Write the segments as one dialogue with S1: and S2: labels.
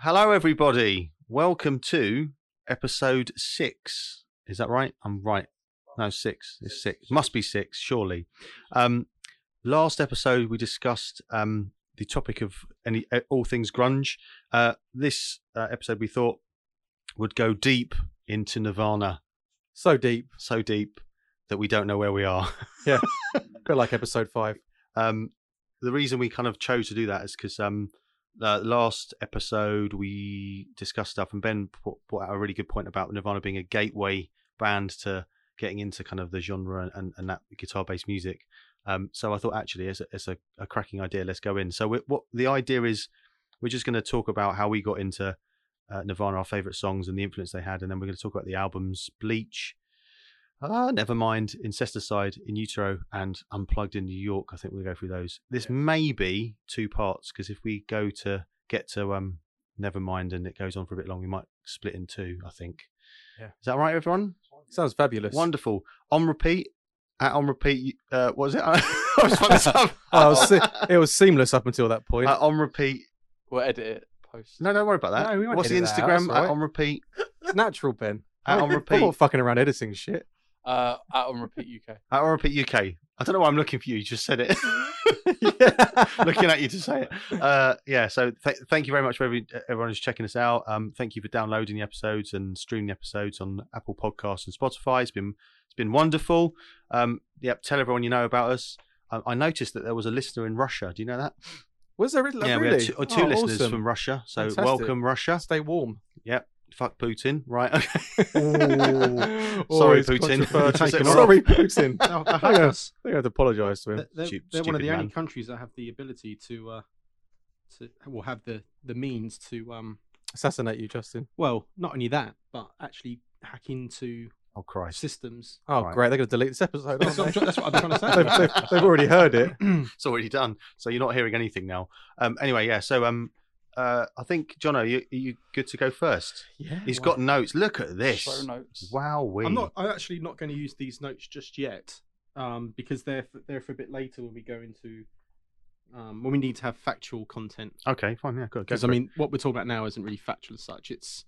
S1: Hello, everybody. Welcome to episode six. Is that right? I'm right. No, six. It's six. Must be six, surely. Um, last episode we discussed um, the topic of any uh, all things grunge. Uh, this uh, episode we thought would go deep into Nirvana,
S2: So deep.
S1: so deep that we don't know where we are.
S2: Yeah, a bit like episode five.
S1: Um, the reason we kind of chose to do that is because um, uh, last episode we discussed stuff, and Ben put, put out a really good point about Nirvana being a gateway band to getting into kind of the genre and, and that guitar based music. Um, so I thought actually it's a, it's a, a cracking idea. Let's go in. So what the idea is, we're just going to talk about how we got into uh, Nirvana, our favorite songs, and the influence they had, and then we're going to talk about the albums Bleach, Ah, never mind. Incesticide in Utero and Unplugged in New York. I think we'll go through those. This may be two parts because if we go to get to um never mind and it goes on for a bit long, we might split in two. I think.
S2: Yeah.
S1: Is that right, everyone?
S2: Sounds fabulous.
S1: Wonderful. On repeat. At on repeat. Uh, what was it? I was fucking this up.
S2: Oh, it, was se- it was seamless up until that point.
S1: Uh, on repeat.
S3: We'll edit it post.
S1: No, don't worry about that.
S2: No, we won't
S1: What's the
S2: edit that out,
S1: Instagram? At
S2: right.
S1: on repeat.
S2: it's natural, Ben.
S1: At on
S2: I'm
S1: repeat.
S2: not fucking around editing shit.
S3: Uh, out on repeat UK.
S1: At on repeat UK. I don't know why I'm looking for you. You just said it.
S2: yeah.
S1: looking at you to say it. Uh, yeah, so th- thank you very much for every- everyone who's checking us out. Um, thank you for downloading the episodes and streaming the episodes on Apple Podcasts and Spotify. It's been it's been wonderful. Um, yep, tell everyone you know about us. Um, I noticed that there was a listener in Russia. Do you know that?
S2: Was there really?
S1: yeah, we had two, uh, two
S2: Oh,
S1: listeners
S2: awesome.
S1: from Russia. So
S2: Fantastic.
S1: welcome, Russia.
S2: Stay warm.
S1: Yep. Fuck Putin. Right. Okay. Sorry, Putin.
S2: Sorry, Putin.
S4: They're, they're
S2: I think I
S4: hackers.
S2: think I have to apologise to him.
S4: They're, they're,
S1: Stu-
S4: they're one of
S1: stupid
S4: the only countries that have the ability to, uh, to will have the, the means to, um,
S2: Assassinate you, Justin.
S4: well, not only that, but actually hack into
S1: oh Christ.
S4: systems.
S2: Oh,
S1: Right.
S2: great. They're going to delete this episode.
S4: That's
S2: Aren't
S4: what, I'm,
S2: they?
S4: try- that's what I'm trying to
S2: they've,
S4: say.
S2: they've, they've already heard it.
S1: it's already done. So you're not hearing anything now. Um, anyway, yeah. So um, uh, I think Jono, you you good to go first?
S2: Yeah.
S1: He's got notes. Look at this.
S3: Show notes.
S1: Wow, we.
S4: I'm not. I'm actually not going to use these notes just yet, um, because they're for, they're for a bit later when we go into um, when we need to have factual content.
S1: Okay, fine. Yeah, good. Go
S4: Because I
S1: it.
S4: mean, what we're talking about now isn't really factual as such. It's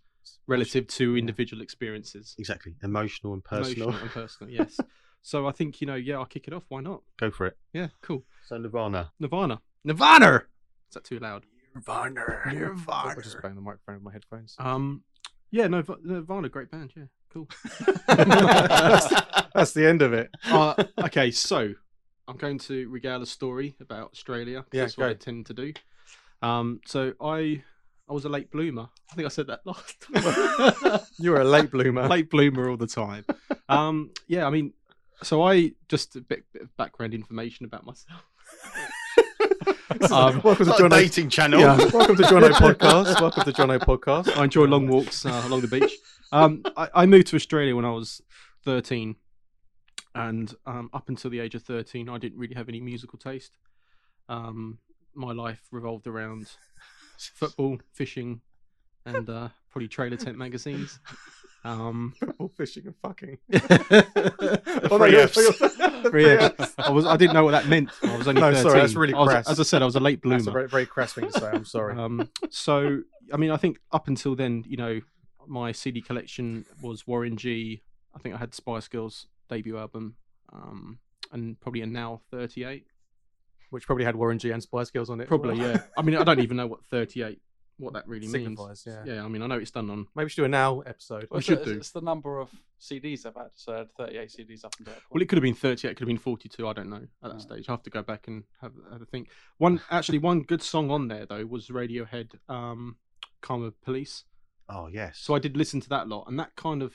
S4: relative to individual experiences,
S1: exactly emotional and personal.
S4: emotional and personal. Yes. so I think you know, yeah, I'll kick it off. Why not?
S1: Go for it.
S4: Yeah, cool.
S1: So Nirvana.
S4: Nirvana. Nirvana. Is that too loud?
S1: Nirvana.
S2: I'll just bang the microphone with my headphones.
S4: Um, yeah, no, Nirvana, great band. Yeah, cool.
S2: that's, that's the end of it.
S4: uh, okay, so I'm going to regale a story about Australia.
S2: Yeah,
S4: that's what I tend to do. Um, so I I was a late bloomer. I think I said that last time.
S2: You were a late bloomer.
S4: late bloomer all the time. Um, yeah, I mean, so I just a bit, bit of background information about myself. Um,
S2: welcome to
S1: It's not
S2: John
S1: a
S2: O.
S1: dating channel.
S2: Yeah, welcome to John O podcast. Welcome to John O podcast.
S4: I enjoy long walks uh, along the beach. Um, I, I moved to Australia when I was 13, and um, up until the age of 13, I didn't really have any musical taste. Um, my life revolved around football, fishing, and uh, probably trailer tent magazines. Um,
S2: Football, fishing, and fucking.
S1: The
S2: Oh, no,
S1: three Fs.
S4: Three Fs. I was I didn't know what that meant. I was only
S2: No,
S4: 13.
S2: sorry, that's really
S4: I was-
S2: crass.
S4: as I said, I was a late bloomer.
S2: That's a very, very crass thing to say. I'm sorry.
S4: Um, so, I mean, I think up until then, you know, my CD collection was Warren G. I think I had Spice Girls debut album, um, and probably a Now 38.
S2: Which probably had Warren G and Spice Girls on it.
S4: Probably,
S2: well.
S4: yeah. I mean, I don't even know what 38, what that really means.
S2: Signifies, yeah.
S4: Yeah, I mean, I know it's done on.
S2: Maybe we should do a now episode.
S3: Well,
S4: We should
S3: the,
S4: do.
S3: it's the number of CDs I've had. So I had 38 CDs up until that
S4: Well, it could have been 38, it could have been 42. I don't know at that stage. I have to go back and have, have a think. One, actually, one good song on there though was Radiohead, um, "Karma Police."
S1: Oh yes.
S4: So I did listen to that a lot, and that kind of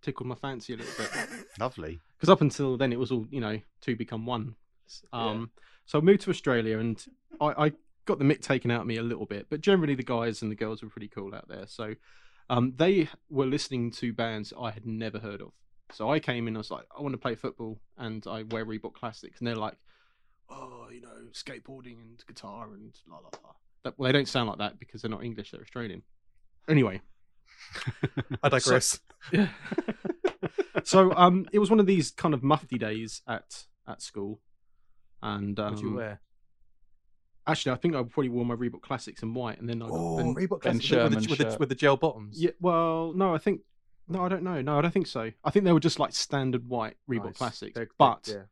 S4: tickled my fancy a little bit.
S1: Lovely.
S4: because up until then it was all you know two become one um so i moved to australia and I, I got the mick taken out of me a little bit but generally the guys and the girls were pretty cool out there so um they were listening to bands i had never heard of so i came in i was like i want to play football and i wear reebok classics and they're like oh you know skateboarding and guitar and la la la that, well they don't sound like that because they're not english they're australian anyway
S2: I digress.
S4: yeah. so um, it was one of these kind of mufti days at at school, and um,
S2: What'd you wear?
S4: Actually, I think I probably wore my Reebok Classics in white, and then I got
S2: Oh,
S4: then-
S2: Reebok
S3: Ben
S2: Classics with, the,
S3: Sherman
S2: with, the,
S3: shirt.
S2: with the gel bottoms.
S4: Yeah, well, no, I think no, I don't know. No, I don't think so. I think they were just like standard white Reebok
S2: Nice.
S4: Classics,
S2: They're- they're-
S4: but
S2: yeah.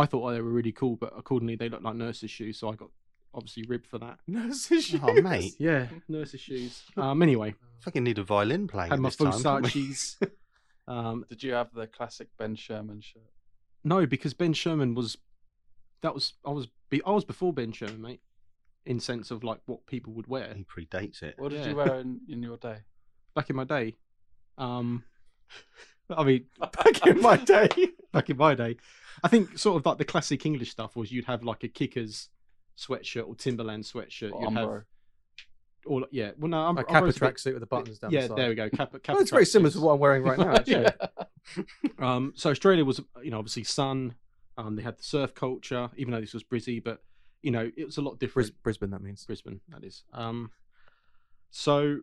S4: I thought they were really cool. But accordingly, they looked like nurses' shoes, so I got obviously ribbed for that.
S2: Nurses shoes.
S1: Oh, mate.
S4: Yeah, nurses' shoes. Um, anyway,
S1: Fucking need a violin playing.
S4: had
S1: at
S4: my
S1: this time, don't we?
S4: Versace's. um,
S3: Did you have the classic Ben Sherman shirt?
S4: no, because Ben Sherman was that was I was be, I was before Ben Sherman, mate. In sense of like what people would wear
S1: He predates it.
S3: What did
S4: Yeah.
S3: you wear in, in your day?
S4: back in my day. Um, I mean,
S2: Back in my day.
S4: back in my day. I think sort of like the classic English stuff was you'd have like a Kickers sweatshirt or Timberland sweatshirt.
S3: Or
S4: You'd have
S3: Umbro?
S4: all yeah. Well, no, I'm
S2: A Kappa tracksuit with the buttons down
S4: Yeah,
S2: the side.
S4: there we go. Kappa, Kappa
S2: Oh, it's very similar to
S4: tracksuits.
S2: what I'm wearing right now. Actually.
S4: Yeah. Um, so Australia was, you know, obviously sun. Um, they had the surf culture, even though this was Brizzy, but you know, it was a lot different.
S2: Bris- Brisbane, that means.
S4: Brisbane, that is. Um, so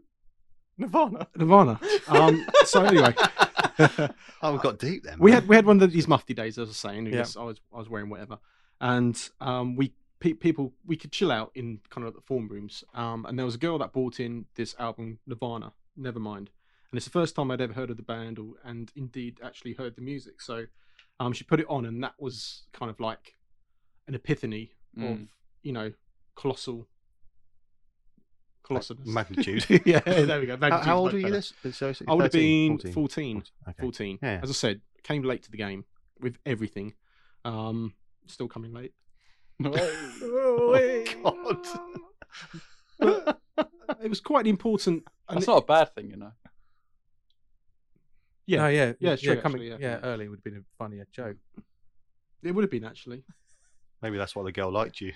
S2: Nirvana.
S4: Nirvana. Um, so anyway,
S1: Oh, we got deep then.
S4: we had we had one of these mufti days, as I was saying.
S2: Yeah.
S4: Yes, I was I was wearing whatever, and um, we pe- people we could chill out in kind of the form rooms. Um, and there was a girl that brought in this album Nirvana, Nevermind, and it's the first time I'd ever heard of the band, or and indeed actually heard the music. So, um, she put it on, and that was kind of like an epiphany of
S3: Mm.
S4: you know colossal. Colossalness.
S1: magnitude.
S4: yeah, there we go.
S1: How, how old were you?
S4: better.
S1: This so, so
S4: I would have been
S1: 14?
S4: 14.
S1: Okay.
S4: 14.
S1: Yeah.
S4: As I said, came late to the game with everything. Um, still coming late.
S1: Oh, God.
S4: It was quite important.
S3: That's not a bad thing, you know.
S4: Yeah,
S2: No, yeah,
S4: Yeah, it's true,
S2: coming,
S4: actually,
S2: yeah.
S4: yeah.
S2: early would have been a funnier joke.
S4: it would have been actually.
S1: Maybe that's why the girl liked you.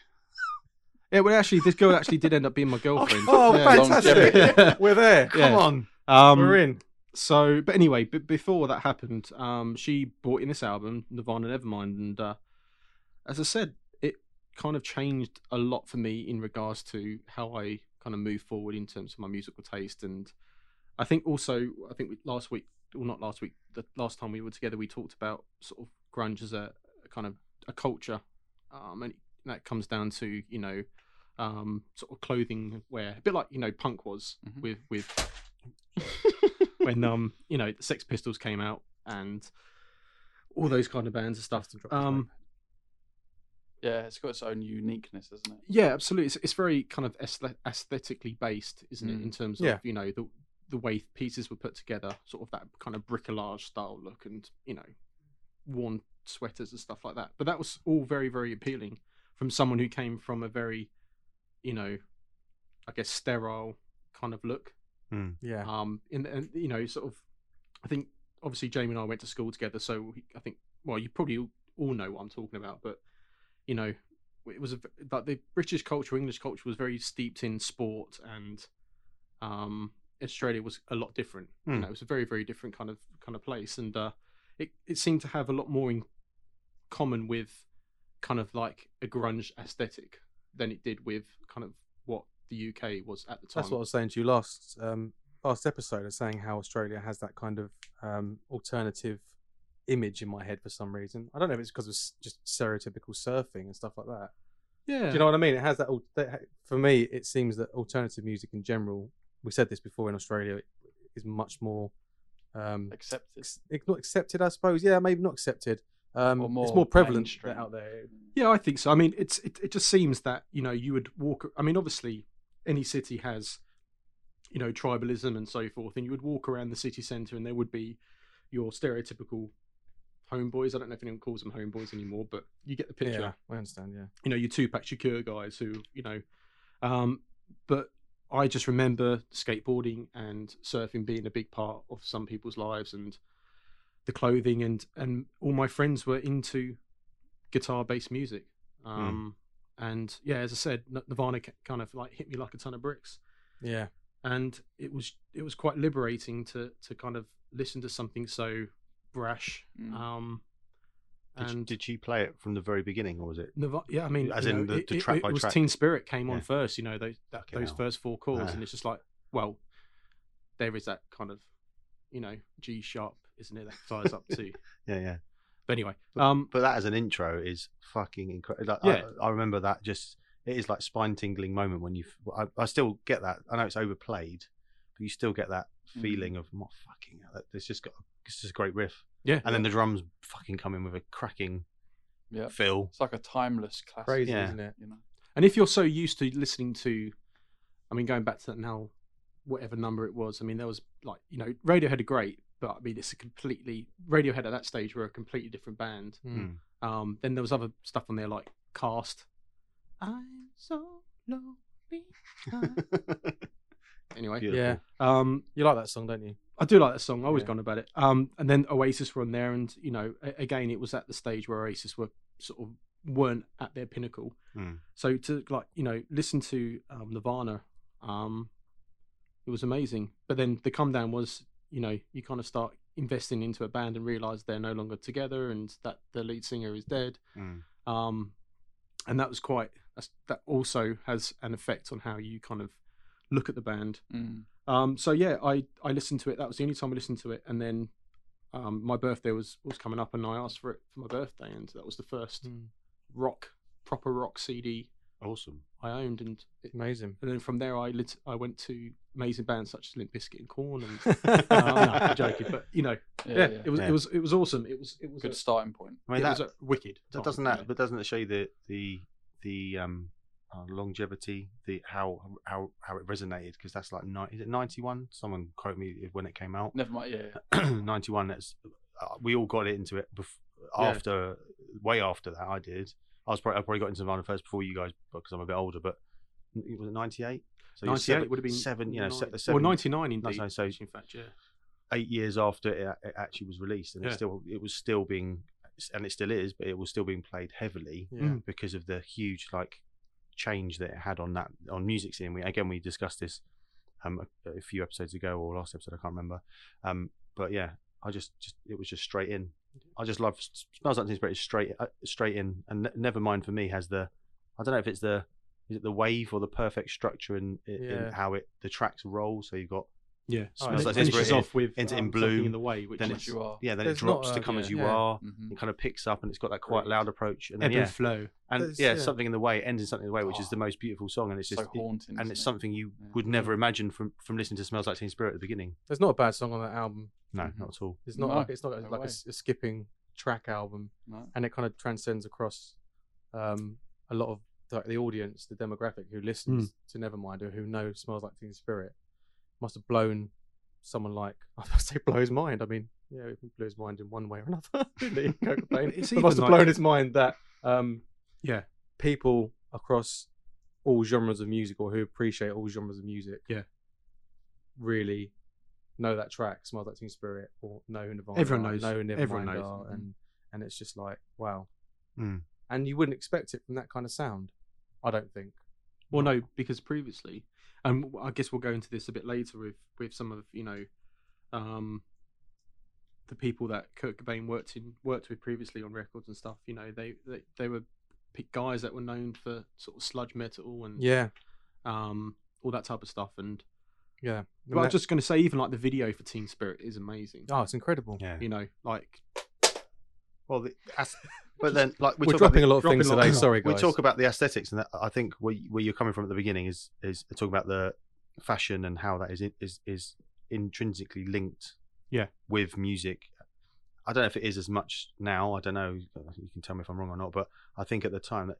S4: Yeah, well, actually, this girl actually did end up being my girlfriend.
S2: Oh,
S4: yeah.
S3: fantastic.
S2: We're there.
S1: Come
S4: Yeah.
S1: on.
S4: Um,
S2: We're in.
S4: So, but anyway, b- before that happened, um, she brought in this album, Nirvana Nevermind, and uh, as I said, it kind of changed a lot for me in regards to how I kind of move forward in terms of my musical taste, and I think also, I think last week, well, not last week, the last time we were together, we talked about sort of grunge as a, a kind of a culture, um, and that comes down to you know, um, sort of clothing wear, a bit like you know punk was
S3: Mhm.
S4: with with when um you know the Sex Pistols came out and all those kind of bands and stuff. Um,
S3: Yeah, it's got its own uniqueness, isn't it?
S4: yeah, absolutely. It's, it's very kind of aesthetically based, isn't it?
S3: Mm.
S4: In terms
S2: Yeah.
S4: of you know the the way pieces were put together, sort of that kind of bricolage style look, and you know worn sweaters and stuff like that. But that was all very very appealing from someone who came from a very you know I guess sterile kind of look.
S2: Yeah.
S4: um in and you know sort of i think obviously jamie and i went to school together so i think well you probably all- know what i'm talking about but you know it was a, like the british culture english culture was very steeped in sport and um australia was a lot different you
S1: Hmm.
S4: know it was a very very different kind of kind of place and uh it, it seemed to have a lot more in common with kind of like a grunge aesthetic than it did with kind of what the uk was at the time
S2: That's what I was saying to you last um, last episode. Was saying how Australia has that kind of um, alternative image in my head for some reason. I don't know if it's because of just stereotypical surfing and stuff like that.
S4: yeah
S2: Do you know what I mean? It has that. that- For me, it seems that alternative music in general. We said this before in Australia is much more. Um,
S3: Accepted.
S2: it's not accepted, I suppose. Yeah, maybe not accepted. Um,
S3: Or
S2: it's
S3: more
S2: more prevalent
S3: mainstream.
S2: out there.
S4: Yeah, I think so. I mean, it's it, it just seems that you know you would walk. I mean, obviously, any city has you know tribalism and so forth, and you would walk around the city centre, and there would be your stereotypical homeboys. I don't know if anyone calls them homeboys anymore, but you get the picture.
S2: Yeah, I understand. Yeah.
S4: You know, your Tupac Shakur guys who you know, um, but I just remember skateboarding and surfing being a big part of some people's lives and the clothing and and all my friends were into guitar based music um and yeah as i said nirvana kind of like hit me like a ton of bricks
S2: Yeah.
S4: and it was it was quite liberating to to kind of listen to something so brash
S3: Mm.
S4: um
S1: Did,
S4: and
S1: did she play it from the very beginning, or was it?
S4: Nirva- yeah, I mean,
S1: As in
S4: know,
S1: the-
S4: it,
S1: the
S4: it-
S1: track
S4: it
S1: by
S4: was
S1: track?
S4: Teen Spirit came on first. You know, those that, those
S1: hell.
S4: first four chords,
S1: Ah.
S4: and it's just like, well, there is that kind of, you know, G sharp, isn't it? That fires up to.
S1: Yeah, yeah.
S4: But anyway, um,
S1: But that as an intro is fucking incredible. Like,
S4: Yeah.
S1: I, I remember that just it is like spine tingling moment when you. I, I still get that. I know it's overplayed, but you still get that
S3: Mm.
S1: feeling of what fucking. hell, It's just got. It's just a great riff,
S4: Yeah.
S1: and then the drums fucking come in with a cracking
S3: Yeah.
S1: fill.
S3: It's like a timeless classic.
S2: Crazy,
S1: Yeah.
S2: isn't it?
S3: You know.
S4: And if you're so used to listening to, I mean, going back to that now, whatever number it was, I mean, there was like, you know, Radiohead are great, but I mean, it's a completely, Radiohead at that stage were a completely different band.
S2: Mm.
S4: Um, then there was other stuff on there like Cast. I'm so lonely. anyway,
S1: Beautiful.
S2: Yeah,
S4: um,
S2: you like that song, don't you?
S4: I do like that song. I always
S2: Yeah.
S4: gone about it. Um, and then Oasis were on there, and you know, a- again, it was at the stage where Oasis were sort of weren't at their pinnacle.
S1: Mm.
S4: So to like you know listen to um, Nirvana, um, it was amazing. But then the come down was you know you kind of start investing into a band and realize they're no longer together and that the lead singer is dead.
S1: Mm.
S4: Um, and that was quite that's, that also has an effect on how you kind of look at the band.
S3: Mm.
S4: Um, so yeah, I I listened to it. That was the only time I listened to it, and then um, my birthday was was coming up, and I asked for it for my birthday, and that was the first
S2: Mm.
S4: rock proper rock CD
S1: Awesome.
S4: I owned, and it,
S2: Amazing.
S4: and then from there I lit, I went to amazing bands such as Limp Bizkit and Korn, and uh, no, I'm joking, but you know,
S3: Yeah,
S4: yeah,
S3: yeah.
S4: it was
S1: Yeah.
S4: it was it was awesome. It was it was
S3: Good
S4: a,
S3: starting point.
S1: I mean,
S4: it
S1: that,
S4: was wicked.
S1: that doesn't
S4: you
S1: that, but doesn't it show you the the the um uh, longevity, the how how how it resonated? Because that's like ni- is it ninety one? Someone quote me when it came out.
S3: Never mind. Yeah.
S1: ninety one. That's uh, we all got it into it bef-
S4: Yeah.
S1: after way after that. I did. I was probably I probably got into Nirvana first before you guys because I'm a bit older. But it was ninety eight. So
S4: 98
S1: seven,
S4: would have been
S1: seven. You know, se-
S4: nine- well,
S1: seven,
S4: 99 indeed.
S1: so- so-
S4: in fact, yeah.
S1: eight years after it, it actually was released, and
S4: Yeah.
S1: it still it was still being and it still is, but it was still being played heavily
S2: Yeah.
S1: Because of the huge like change that it had on that on music scene. We again we discussed this um a, a few episodes ago or last episode I can't remember. Um, but yeah, I just just it was just straight in. I just love smells like Teen Spirit is straight uh, straight in, and ne- never mind for me has the I don't know if it's the is it the wave or the perfect structure in, in
S2: Yeah.
S1: how it the tracks roll. So you've got
S4: Yeah,
S2: Oh, it
S4: it
S1: like
S4: finishes
S1: Teen
S4: off with
S1: into- in
S4: um,
S1: blue,
S4: Something in the way, which
S1: then
S4: is
S3: you are.
S1: yeah then
S2: There's
S1: it drops
S2: not
S1: to
S2: a-
S1: come as you
S2: yeah.
S1: are.
S3: Mhm.
S1: It kind of picks up and it's got that quite loud approach and
S4: ebb
S1: then yeah
S4: and flow.
S1: and
S2: There's-
S1: yeah,
S2: yeah.
S1: something in the way it ends in something in the way which is the
S3: Oh.
S1: most beautiful song and it's just
S3: so
S1: it-
S3: haunting.
S1: and it's
S3: it?
S1: something you
S3: Yeah.
S1: would never imagine from from listening to Smells Like Teen Spirit at the beginning.
S2: There's not a bad song on that album.
S1: No,
S3: Mhm.
S1: not at all.
S2: It's not
S3: No,
S2: like it's not
S3: no
S2: like a,
S3: way.
S2: s- a skipping track album,
S3: No.
S2: and it kind of transcends across um, a lot of the, the audience, the demographic who listens to Nevermind or who knows Smells Like Teen Spirit. Must have blown someone like I to say blow his mind. I mean, yeah, he blew his mind in one way or another. didn't he? It must have
S4: like-
S2: blown his mind that um,
S4: Yeah,
S2: people across all genres of music or who appreciate all genres of music
S4: Yeah.
S2: really know that track smells like teen spirit or know Nirvana
S4: Everyone knows.
S2: know Nevermind
S4: Everyone knows.
S2: are, and and it's just like wow
S1: Mm.
S2: and you wouldn't expect it from that kind of sound I don't think
S4: Well, no, because previously, and I guess we'll go into this a bit later with with some of you know, um, the people that Kurt Cobain worked in worked with previously on records and stuff. You know, they they, they were guys that were known for sort of sludge metal and
S2: yeah
S4: um all that type of stuff. And
S2: yeah
S4: but I'm just going to say, even like the video for Teen Spirit is amazing.
S2: oh it's incredible
S1: Yeah.
S4: You know, like
S1: Well, the, as- but then like we
S2: we're
S1: talk about
S2: dropping
S1: the-
S2: a lot of
S4: dropping
S2: things
S4: a lot-
S2: today sorry
S1: we talk about the aesthetics, and that, I think where, where you're coming from at the beginning is is talking about the fashion and how that is is is intrinsically linked.
S4: Yeah.
S1: With music, I don't know if it is as much now. I don't know. You can tell me if I'm wrong or not. But I think at the time that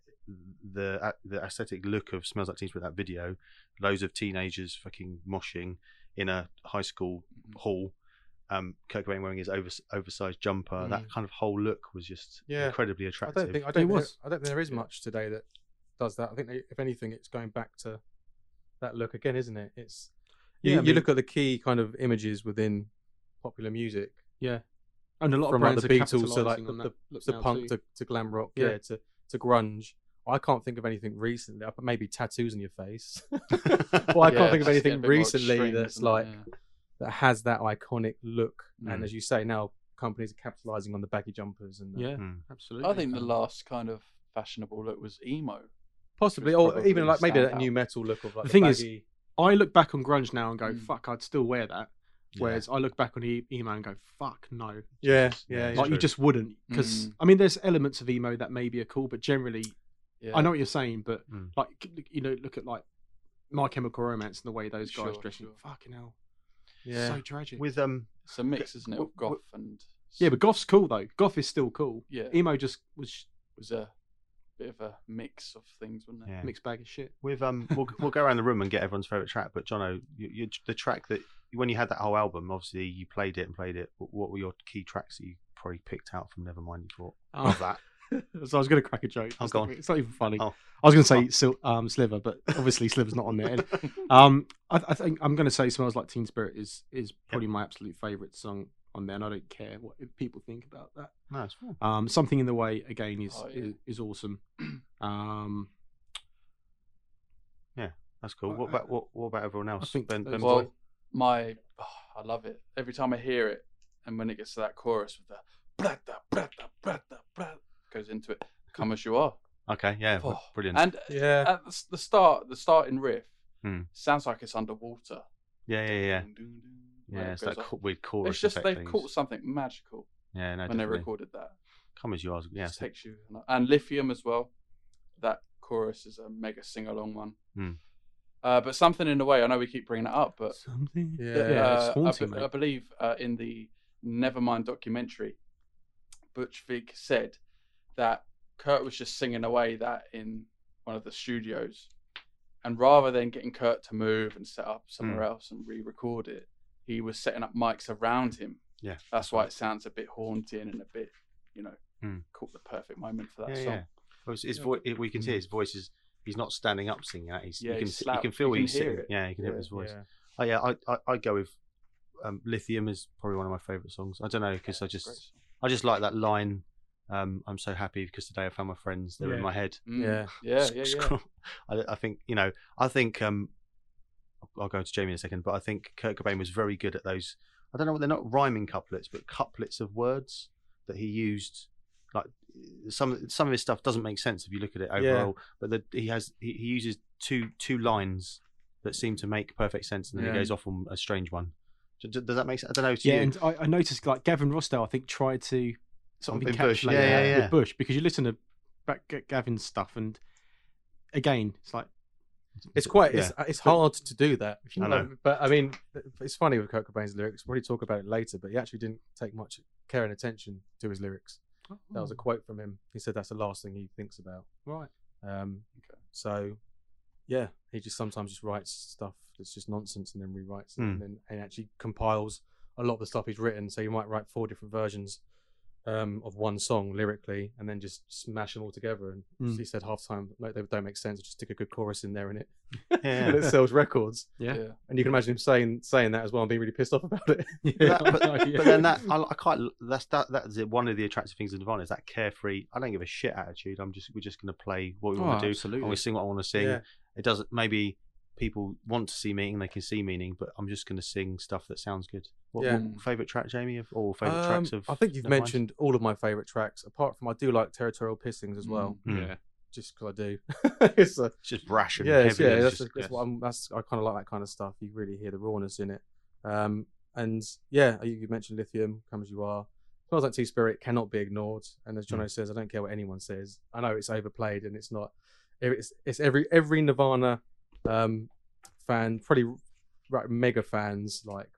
S1: the the aesthetic look of "Smells Like Teen Spirit" that video, loads of teenagers fucking moshing in a high school hall. Um, Kurt Cobain wearing his over, oversized jumper. That
S2: Mm.
S1: kind of whole look was just
S2: Yeah.
S1: incredibly
S2: I
S1: attractive.
S2: don't think I don't think,
S4: was.
S2: there- I don't think there is much today that does that I think they, if anything it's going back to that look again isn't it it's you,
S4: Yeah, I
S2: you
S4: mean-
S2: look at the key kind of images within popular music
S4: yeah, and a lot
S2: from
S4: of
S2: like the
S4: are
S2: Beatles to like
S4: capitalising
S2: the, the,
S4: that look
S2: to
S4: now
S2: punk to, to glam rock,
S4: Yeah.
S2: yeah. to, to grunge. I can't think of anything recently. Maybe tattoos on your face. well, I
S3: Yeah,
S2: can't think of
S3: just get a
S2: anything recently
S3: extreme,
S2: that's like
S3: Yeah.
S2: That has that iconic look. And
S1: Mm.
S2: as you say, now companies are capitalizing on the baggy jumpers and the,
S4: yeah,
S1: Mm.
S4: absolutely.
S3: I think the last kind of fashionable look was emo.
S2: possibly,
S3: It's
S2: or even like maybe
S3: stand
S2: that new metal look of like
S4: The
S2: the,
S4: thing is. I look back on grunge now and go,
S3: Mm.
S4: "Fuck, I'd still wear that."
S1: Yeah.
S4: Whereas I look back on e- emo and go, "Fuck, no."
S2: yeah,
S1: Yeah,
S2: yeah,
S1: it's
S2: yeah.
S4: like you just wouldn't because
S3: Mm.
S4: I mean, there's elements of emo that maybe are cool, but generally,
S3: Yeah.
S4: I know what you're saying, but
S1: Mm.
S4: like you know, look at like My Chemical Romance and the way those guys
S3: Sure,
S4: dress. you
S3: sure.
S4: Fucking hell,
S2: Yeah.
S4: so tragic.
S1: With um,
S3: It's a mix, isn't it, of
S4: w-
S3: goth and
S4: yeah, but goth's cool though. Goth is still cool.
S3: yeah,
S4: Emo just was
S3: was a bit of a mix of things, wasn't it?
S1: yeah.
S4: mixed bag of shit.
S1: With um, we'll we'll go around the room and get everyone's favorite track. But Jono, you, you, the track that when you had that whole album, obviously you played it and played it. What, what were your key tracks that you probably picked out from Nevermind? You thought
S4: Oh.
S1: of that?
S4: so I was going to crack a joke.
S1: Oh,
S4: It's not, it's not even funny.
S1: Oh.
S4: I was going to say Sil- um, Sliver, but obviously Sliver's not on there. um, I, I think I'm going to say "Smells Like Teen Spirit" is is probably my absolute favourite song on there, and I don't care what people think about that.
S1: No, it's.
S4: Um, something in the way again is
S3: Oh, yeah.
S4: is, is awesome. Um, Yeah,
S1: That's cool. What about what, what about everyone else?
S4: I think
S1: ben, ben
S3: Well,
S1: Boy?
S3: my oh, I love it. Every time I hear it, and when it gets to that chorus with the brata brata brata brata goes into it, come as you are.
S1: okay, yeah,
S3: Oh,
S1: brilliant.
S3: And
S2: Yeah.
S3: at the, s- the start, the starting riff
S1: Hmm.
S3: sounds like it's underwater.
S1: yeah, yeah, yeah,
S3: Dun, dun, dun,
S1: yeah.
S3: where it
S1: It's
S3: goes
S1: that
S3: off.
S1: co- weird chorus.
S3: It's just
S1: effect
S3: they've
S1: things.
S3: caught something magical
S1: Yeah, no,
S3: when they
S1: definitely.
S3: recorded that.
S1: Come as you are. Yeah,
S3: Just takes you and lithium as well. That chorus is a mega sing along one.
S1: Hmm.
S3: Uh, but something in the way, I know we keep bringing it up, but
S4: something.
S2: Yeah.
S4: Yeah,
S3: uh,
S4: it's haunting,
S3: I, be-
S4: mate.
S3: I believe uh, in the Nevermind documentary, Butch Vig said that Kurt was just singing away that in one of the studios, and rather than getting Kurt to move and set up somewhere
S1: Hmm.
S3: else and re-record it, he was setting up mics around him.
S1: Yeah.
S3: that's why it sounds a bit haunting and a bit, you know,
S1: Hmm.
S3: caught the perfect moment for that
S1: yeah,
S3: song.
S1: yeah. Well, his, his
S3: Yeah.
S1: voice, we can hear his voice is. He's not standing up singing that. He's,
S3: Yeah,
S1: you can
S3: he's
S1: you can feel
S3: you can
S1: he's
S3: hear
S1: sitting.
S3: it.
S1: Yeah, you can hear his voice.
S2: Yeah.
S1: Oh yeah, I I I go with um, Lithium is probably one of my favourite songs. I don't know because I just. I just like that line. Um, I'm so happy because today I found my friends. They're
S2: Yeah.
S1: in my head.
S3: Mm.
S2: Yeah.
S3: yeah, yeah, yeah.
S1: I, I think you know. I think um, I'll- I'll go to Jamie in a second, but I think Kurt Cobain was very good at those. I don't know. what They're not rhyming couplets, but couplets of words that he used. Like some some of his stuff doesn't make sense if you look at it overall. But the, he has he, he uses two two lines that seem to make perfect sense, and then
S2: Yeah.
S1: he goes off on a strange one. D- d- Does that make sense? I don't know. To
S4: Yeah,
S1: you.
S4: and I, I noticed like Gavin Rossdale, I think, tried to sort of
S1: In
S4: encapsulate
S1: yeah, yeah,
S4: with Bush because you listen to back Gavin's stuff, and again, it's like
S2: It's quite
S1: Yeah.
S2: it's it's hard to do that. If you
S1: I know.
S2: But I mean, it's funny with Kurt Cobain's lyrics. We'll probably talk about it later, but he actually didn't take much care and attention to his lyrics. That was a quote from him. He said that's the last thing he thinks about.
S4: right.
S2: Um, So, yeah, he just sometimes just writes stuff that's just nonsense and then rewrites it
S1: Hmm.
S2: and then and actually compiles a lot of the stuff he's written. So you might write four different versions um, of one song lyrically and then just smash them all together. And
S4: Hmm.
S2: he said half time no, they don't make sense. Just stick a good chorus in there and it
S1: Yeah.
S2: and it sells records.
S4: Yeah.
S3: yeah.
S2: And you can imagine him saying saying that as well and being really pissed off about it.
S1: But, that, but, but then that I, I quite that's that that's it. one of the attractive things of Nirvana is that carefree. I don't give a shit attitude. I'm just we're just going to play what we want
S4: Oh,
S1: to do.
S4: absolutely.
S1: I'm going to sing what I want to sing.
S2: Yeah.
S1: It doesn't. Maybe people want to see meaning, they can see meaning, but I'm just going to sing stuff that sounds good. What,
S2: Yeah.
S1: what favorite track, Jamie, of all favorite
S2: Um,
S1: tracks of?
S2: I think you've
S1: Nevermind?
S2: mentioned all of my favorite tracks, apart from I do like Territorial Pissings as well,
S1: Mm.
S4: Yeah.
S2: just because I do. it's a,
S1: It's just brash and
S2: yeah, it's-
S1: heavy.
S2: yeah, that's,
S1: just-
S2: that's what I'm. That's I kind of like that kind of stuff. You really hear the rawness in it. Um, and yeah, you, you mentioned lithium, come as you are. Smells like Teen Spirit cannot be ignored. And as Jono says, I don't care what anyone says. I know it's overplayed and it's not. It's it's every every Nirvana um, fan, probably right, mega fans like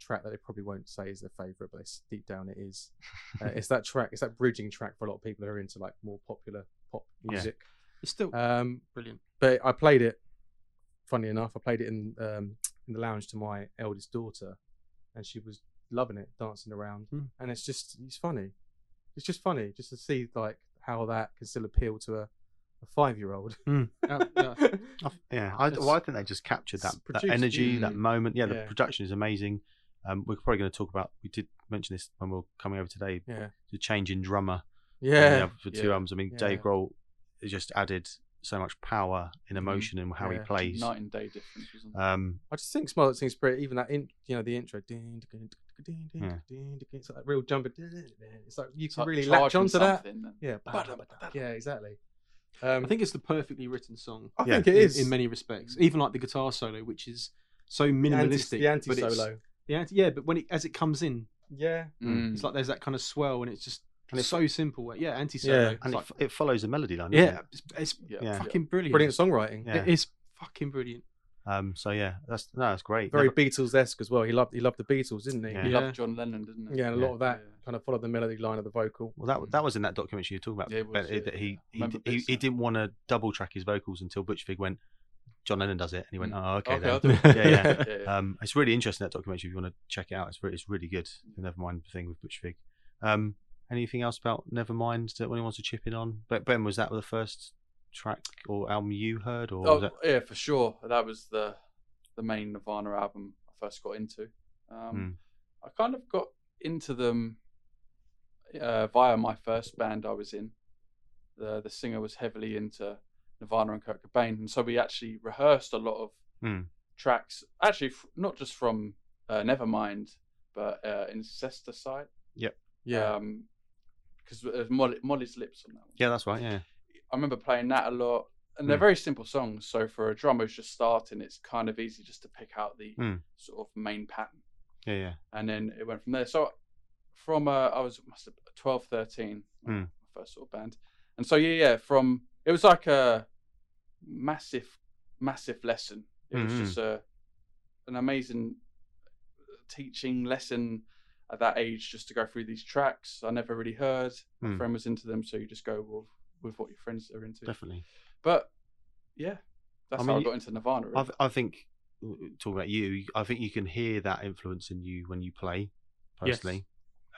S2: track that they probably won't say is their favorite, but it's, deep down it is. Uh, it's that track. It's that bridging track for a lot of people who are into like more popular pop
S1: Yeah.
S2: music.
S4: It's still
S2: Um,
S4: brilliant.
S2: but I played it. Funny enough, I played it in um, in the lounge to my eldest daughter, and she was loving it, dancing around.
S4: Hmm.
S2: And it's just it's funny. It's just funny just to see like how that can still appeal to a, a five year old.
S4: Yeah, yeah.
S1: I- yeah, I, well, I think they just captured that, that
S2: produced-
S1: energy, that
S3: Mm.
S1: moment. Yeah, the
S2: Yeah.
S1: production is amazing. Um, we're probably going to talk about. We did mention this when we were coming over today.
S2: yeah,
S1: The change in drummer. on the
S2: yeah,
S1: for two
S3: Yeah.
S1: albums. I mean,
S2: Yeah.
S1: Dave Grohl has just added so much power in
S3: Mhm.
S1: emotion and how he plays.
S3: Night and day difference.
S1: Um,
S2: I just think Smells Like Teen Spirit, even that in you know the intro, ding, ding, ding, ding, ding,
S1: Yeah.
S2: ding, ding, it's like that real jumping. It's like you
S3: It's
S2: can
S3: like
S2: really
S3: charging
S2: latch onto that.
S3: then.
S2: Yeah, yeah, exactly. Um,
S4: I think it's the perfectly written song.
S2: I
S1: yeah.
S2: think it
S4: in-
S2: is
S4: in, many respects. Even like the guitar solo, which is so
S2: the
S4: minimalistic.
S2: the anti
S4: but it's-
S2: solo.
S4: The anti, yeah, but when it as it comes in,
S2: Yeah,
S3: Mm.
S4: it's like there's that kind of swell, and it's just
S1: And it-
S4: so simple. Yeah, anti solo.
S2: Yeah.
S1: And
S4: like-
S1: it, f- it follows the melody line. doesn't
S4: yeah,
S1: it?
S4: it's, it's
S3: Yeah.
S1: Yeah.
S4: fucking brilliant.
S2: Brilliant songwriting.
S1: Yeah.
S4: It is fucking brilliant.
S1: Um. So yeah, that's no, that's great.
S2: Very
S1: Never-
S2: Beatles esque as well. He loved he loved the Beatles, didn't he?
S1: Yeah.
S3: He
S4: Yeah.
S3: loved John Lennon, didn't he?
S2: Yeah, and a
S1: Yeah.
S2: lot of that
S3: Yeah.
S2: kind of followed the melody line of the vocal.
S1: well, that that was in that documentary you were talking about.
S3: Yeah, it
S1: Ben,
S3: was, yeah,
S1: that he he, he, he didn't want to double track his vocals until Butch Vig went. John Lennon does it, and he went,
S3: Mm.
S1: "Oh, okay,
S3: Okay,
S1: then."
S3: I'll do it.
S1: yeah, yeah.
S3: yeah, yeah.
S1: Um, it's really interesting that documentary. If you want to check it out, it's really, it's really good. Never mind the thing with Butch Vig. Um, anything else about Nevermind that anyone wants to chip in on? But Ben, was that the first track or album you heard, or
S3: Oh
S1: that?
S3: yeah, for sure. That was the the main Nirvana album I first got into. Um, I kind of got into them uh, via my first band I was in. The the singer was heavily into Nirvana and Kurt Cobain, and so we actually rehearsed a lot of
S1: Hmm.
S3: tracks. Actually, f- not just from uh, Nevermind, but uh, Incesticide.
S2: Yeah.
S3: Um, because there's Molly, Molly's Lips on that one.
S1: Yeah, that's right. Yeah,
S3: I remember playing that a lot, and they're
S1: Mm.
S3: very simple songs. So for a drummer who's just starting, it's kind of easy just to pick out the
S1: Mm.
S3: sort of main pattern,
S1: yeah, yeah.
S3: and then it went from there. So from uh, I was must have 12, 13, uh,
S1: Mm.
S3: my first sort of band, and so yeah, yeah. From it was like a massive, massive lesson. It was
S1: Mhm.
S3: just a an amazing teaching lesson at that age, just to go through these tracks I never really heard. My
S1: Mm.
S3: friend was into them, so you just go with, with what your friends are into.
S1: Definitely.
S3: But yeah, that's
S1: I
S3: how I got into Nirvana. Really.
S1: I, I think talking about you, I think you can hear that influence in you when you play.
S4: Yes.
S1: Personally,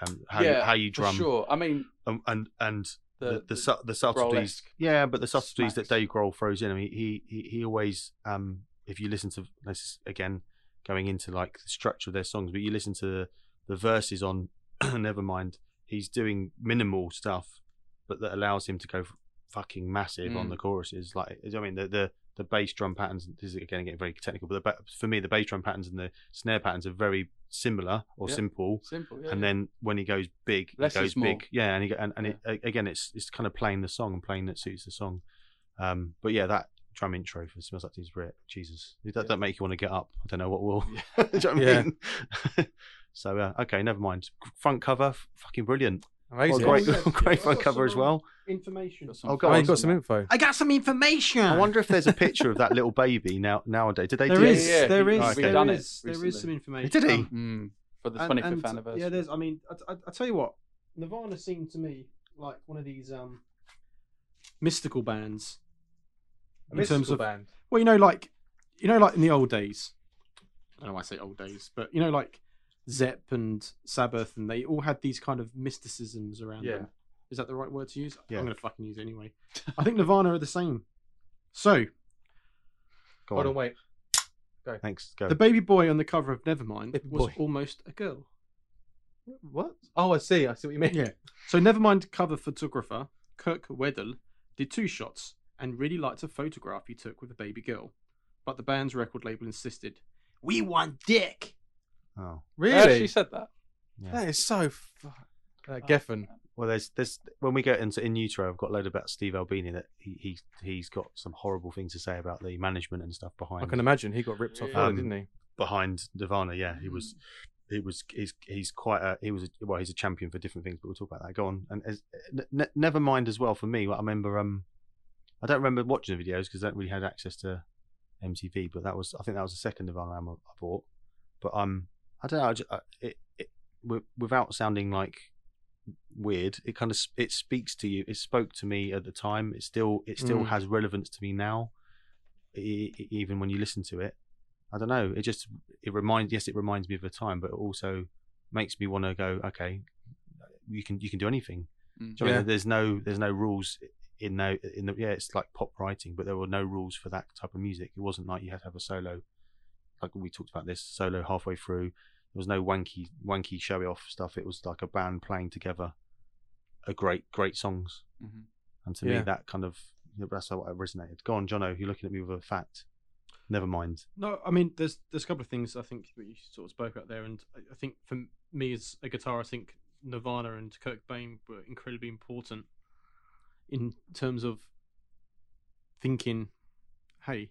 S1: um, how
S3: yeah,
S1: you, how you
S3: for
S1: drum
S3: sure. I mean,
S1: and and, and the
S3: the
S1: the, the subtleties. Yeah, but the subtleties that. Dave Grohl throws in. I mean, he he, he always um if you listen to this again going into like the structure of their songs, but you listen to the, the verses on Nevermind, he's doing minimal stuff, but that allows him to go fucking massive on
S3: Mm.
S1: the choruses. Like I mean, the the the bass drum patterns. This is again getting very technical, but the, for me, the bass drum patterns and the snare patterns are very similar or
S3: Yeah.
S1: simple.
S3: simple. Yeah,
S1: And
S3: yeah.
S1: then when he goes big,
S3: Less
S1: he goes big. Yeah, and he, and, and it, again, it's it's kind of playing the song and playing that suits the song. Um, but yeah, that drum intro for "Smells Like Teen Spirit," Jesus, that
S3: Yeah.
S1: that make you want to get up. I don't know what will. You know what I mean? so uh, okay, never mind. Front cover, fucking brilliant.
S2: Amazing.
S1: What a great,
S4: yeah,
S1: great
S4: I've
S1: front cover as well.
S4: Information.
S3: Got some
S1: Oh, go
S2: Oh,
S1: on.
S2: you got some info.
S4: I got some information.
S1: I wonder if there's a picture of that little baby now nowadays. Did they
S4: There
S1: do?
S4: is,
S3: Yeah, yeah,
S4: there
S3: he-
S4: is,
S1: we've
S4: there
S3: done it
S4: is, there is some information.
S1: Did he?
S3: Mm, for the 25th
S4: and,
S3: anniversary.
S4: Yeah, there's. I mean, I, I, I tell you what, Nirvana seemed to me like one of these um mystical bands.
S2: A
S4: in terms
S2: mystical
S4: of-
S2: band.
S4: Well, you know, like you know, like in the old days. I don't know why I say old days, but you know, like Zepp and Sabbath, and they all had these kind of mysticisms around
S3: Yeah.
S4: them. Is that the right word to use?
S1: Yeah.
S4: I'm going to fucking use it anyway. I think Nirvana are the same. So
S1: Go
S2: Hold
S1: on.
S2: on, wait. Go.
S1: Thanks. Go.
S4: the baby boy on the cover of Nevermind
S2: Baby
S4: was
S2: boy.
S4: almost a girl.
S2: What? Oh, I see. I see what you mean.
S4: Yeah. So Nevermind cover photographer Kirk Weddle did two shots and really liked a photograph he took with a baby girl. But the band's record label insisted, "We want dick."
S1: Oh,
S2: really?
S3: she said that.
S1: yeah.
S2: That is so. Fu- uh, Geffen.
S1: Well, there's there's when we get into in utero, I've got a load about Steve Albini that he, he he's got some horrible things to say about the management and stuff behind
S2: I can imagine he got ripped off,
S3: Um,
S2: early, didn't he?
S1: behind Nirvana. Yeah, he was he was he's he's quite a he was a, well he's a champion for different things, but we'll talk about that. Go on and as, ne- never mind as well for me. I remember um I don't remember watching the videos because I don't really had access to MTV, but that was I think that was the second Nirvana album I bought. But um I don't know I just, I, it, it wi- without sounding like weird it kind of it speaks to you it spoke to me at the time it still it still
S2: Mm.
S1: has relevance to me now e- even when you listen to it i don't know it just it reminds yes it reminds me of a time but it also makes me want to go okay you can you can do anything
S3: Mm.
S1: Do you know what I mean? There's no there's no rules in no in the yeah it's like pop writing but there were no rules for that type of music it wasn't like you had to have a solo like we talked about this solo halfway through there was no wanky wanky showy off stuff it was like a band playing together a great great songs
S3: Mhm.
S1: and to me that kind of that's how it resonated go on jono you're looking at me with a fact never mind
S4: No, I mean, there's there's a couple of things I think that you sort of spoke about there, and I, I think for me as a guitar, I think Nirvana and Kurt Cobain were incredibly important in terms of thinking, hey,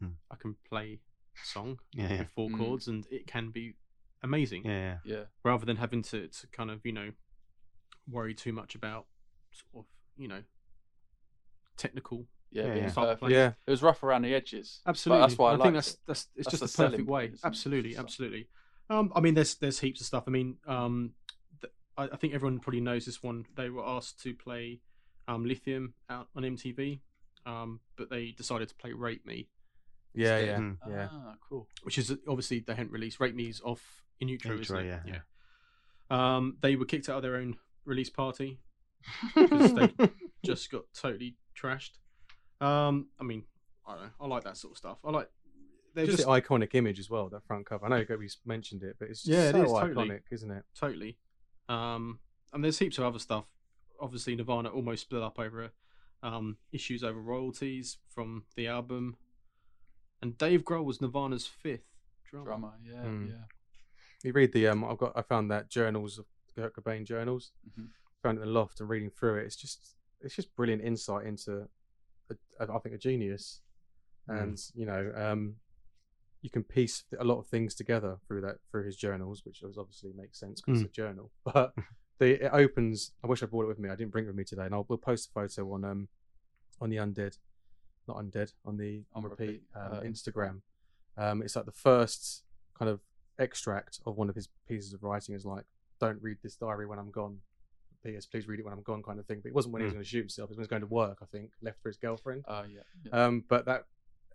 S1: Hmm.
S4: I can play a song
S1: yeah yeah
S4: with four
S3: Mm.
S4: chords, and it can be amazing,
S1: yeah, yeah.
S3: Yeah.
S4: rather than having to to kind of you know worry too much about sort of you know technical.
S3: Yeah,
S1: Yeah,
S3: being
S1: yeah.
S3: perfect.
S2: Yeah,
S3: It was rough around the edges.
S4: Absolutely,
S3: that's why I,
S4: think that's that's it's
S3: That's
S4: just
S3: the
S4: the perfect way.
S3: point.
S4: Absolutely, absolutely. Um, I mean, there's there's heaps of stuff. I mean, um, th- I, I think everyone probably knows this one. They were asked to play um, Lithium out on MTV, um, but they decided to play Rape Me,
S2: yeah, yeah,
S1: Mm.
S2: yeah.
S3: Ah, cool.
S4: which is obviously they hadn't released. Rape Me's off in Utero,
S1: In
S4: isn't Utero,
S1: yeah,
S4: Um, they were kicked out of their own release party because they just got totally trashed. Um, I mean, I don't know. I like that sort of stuff. I like. They're
S2: Just,
S4: just,
S2: the iconic image as well, that front cover. I know we mentioned it, but it's just
S4: Yeah, it
S2: so
S4: is,
S2: iconic,
S4: totally.
S2: isn't it?
S4: totally. Um, and there's heaps of other stuff. Obviously, Nirvana almost split up over um, issues over royalties from the album, and Dave Grohl was Nirvana's fifth drummer.
S3: Drummer. Yeah,
S2: Mm.
S3: yeah.
S2: You read the um, I've got I found that journals of Kurt Cobain journals.
S3: Mhm.
S2: Found it in the loft and reading through it. It's just it's just brilliant insight into, a, a, I think, a genius,
S1: Mm.
S2: and you know, um, you can piece a lot of things together through that through his journals, which obviously makes sense because it's a journal. But the it opens. I wish I brought it with me. I didn't bring it with me today, and I'll we'll post a photo on um on the undead, not undead on the on, repeat,
S3: uh,
S2: Instagram. Um, it's like the first kind of extract of one of his pieces of writing is like, "Don't read this diary when I'm gone." P.S. Please read it when I'm gone, kind of thing. But it wasn't when he was
S1: Mm.
S2: going to shoot himself. It was when he was going to work. I think left for his girlfriend.
S3: Oh, yeah. yeah.
S2: Um, but that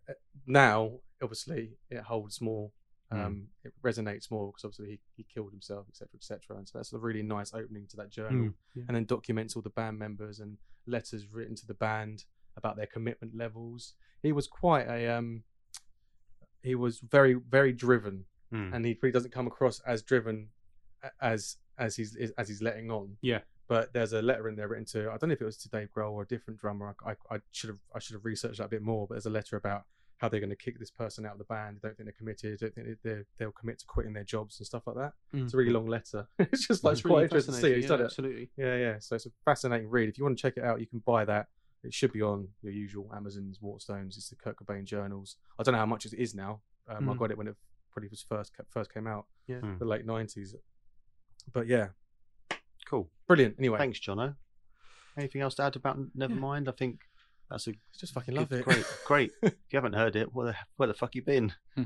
S2: uh, now, obviously, it holds more.
S1: Mm.
S2: Um, It resonates more because obviously he, he killed himself, etc., etc. And so that's a really nice opening to that journal,
S4: Mm, yeah.
S2: and then documents all the band members and letters written to the band about their commitment levels. He was quite a um, he was very very driven,
S1: Mm.
S2: and he really doesn't come across as driven as as he's as he's letting on.
S4: Yeah.
S2: But there's a letter in there written to I don't know if it was to Dave Grohl or a different drummer. I, I, I should have I should have researched that a bit more. But there's a letter about how they're going to kick this person out of the band. They don't think they're committed. Don't think they they'll commit to quitting their jobs and stuff like that.
S4: Mm.
S2: It's a really long letter. it's just like
S4: It's
S2: quite
S4: really
S2: interesting to see. He's
S4: yeah,
S2: done it.
S4: Absolutely.
S2: Yeah, yeah. So it's a fascinating read. If you want to check it out, you can buy that. It should be on your usual Amazon's, Waterstones. It's the Kurt Cobain journals. I don't know how much it is now. Um, I
S4: Mm.
S2: got it when it probably was first first came out,
S4: Yeah.
S1: Mm.
S2: the late nineties. But yeah,
S1: Cool.
S2: brilliant. Anyway,
S1: Thanks, Jono. Anything else to add about Nevermind? I think that's a
S2: just fucking
S1: good-
S2: love it.
S1: great. Great. if you haven't heard it, where the, where the fuck you been?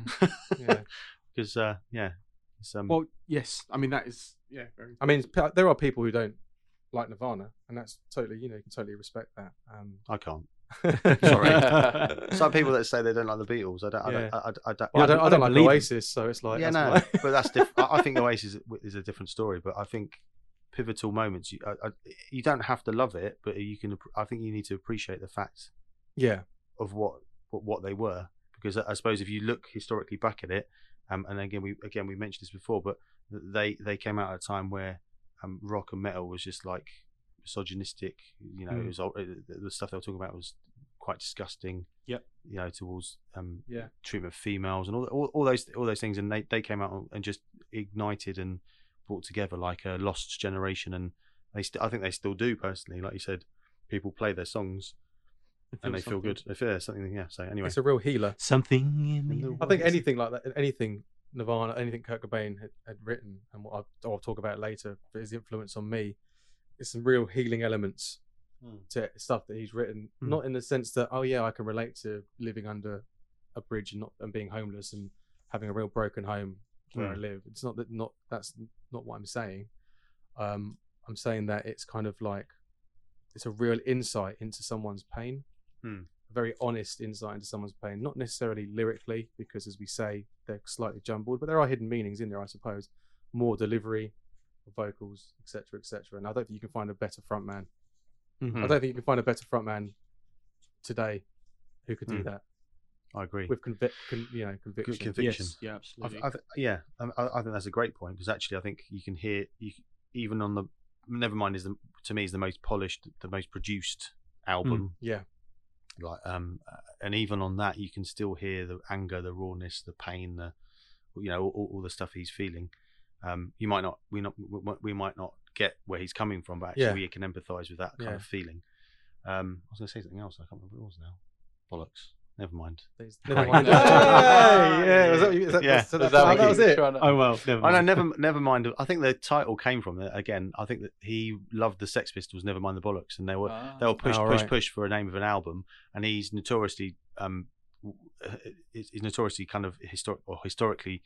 S2: Yeah.
S1: Because uh, yeah, it's, um,
S4: Well, yes. I mean, that is yeah. Very.
S2: I mean, there are people who don't like Nirvana, and that's totally you know you can totally respect that. Um,
S1: I can't.
S2: Sorry.
S1: Some people that say they don't like the Beatles. I don't. I don't. I, I, I don't.
S2: Well, I don't, I don't like
S4: believe it.
S2: Oasis, so it's like
S1: yeah,
S2: that's
S1: no,
S2: why-
S1: but that's diff- I I think Oasis is- is a different story. But I think pivotal moments, you, I, I, you don't have to love it, but you can. appr- I think you need to appreciate the fact
S2: yeah,
S1: of what what, what they were, because I, I suppose if you look historically back at it, um, and again we again we mentioned this before, but they they came out at a time where um, rock and metal was just like misogynistic. You know,
S2: Mm.
S1: it was all- the the stuff they were talking about was quite disgusting.
S4: Yep.
S1: You know, towards um,
S2: yeah.
S1: treatment of females and all, all, all those all those things, and they, they came out and just ignited and brought together like a lost generation, and they st- I think they still do personally. Like you said, people play their songs and they feel good. They feel there's something. Yeah. So anyway,
S2: It's a real healer.
S4: Something in
S1: In
S4: the
S1: the
S2: I think anything like that, anything Nirvana, anything Kurt Cobain had, had written, and what I'll, I'll talk about later, but his influence on me, is some real healing elements
S1: Hmm.
S2: to stuff that he's written.
S4: Hmm.
S2: Not in the sense that, oh yeah, I can relate to living under a bridge and not and being homeless and having a real broken home where I
S1: Hmm.
S2: live. It's not that not that's not what I'm saying. Um, I'm saying that it's kind of like it's a real insight into someone's pain,
S1: Hmm.
S2: a very honest insight into someone's pain. Not necessarily lyrically, because as we say, they're slightly jumbled, but there are hidden meanings in there, I suppose. More delivery, vocals, etc., etc. And I don't think you can find a better frontman.
S4: Mhm.
S2: I don't think you can find a better frontman today who could do
S1: Hmm.
S2: that
S1: I agree.
S2: with convic- con- you know, conviction.
S1: Good conviction.
S4: Yes, yeah,
S1: I,
S4: absolutely.
S1: I, th- yeah, I, I I think that's a great point because actually I think you can hear you even on the Nevermind is the to me is the most polished, the most produced album.
S2: Yeah,
S1: Like um, uh, and even on that you can still hear the anger, the rawness, the pain, the you know all, all the stuff he's feeling. Um, you might not we not we might- not get where he's coming from, but actually
S2: Yeah.
S1: we can empathise with that kind
S2: Yeah.
S1: of feeling. Um, I was going to say something else. I can't remember what it was now. Bollocks. Never mind.
S2: There's-
S1: Great.
S2: never mind. Hey, yeah, was that what Is that,
S1: Yeah.
S2: so
S3: Is
S2: that,
S3: that
S2: oh, that was it.
S3: to-
S4: Oh well, never
S1: I know,
S4: mind.
S1: never, never mind. I think the title came from it again. I think that he loved the Sex Pistols, never mind the bollocks, and they were
S3: Ah.
S1: they were push,
S2: Oh,
S1: push,
S2: right.
S1: push for a name of an album, and he's notoriously um, is is notoriously kind of historic or historically.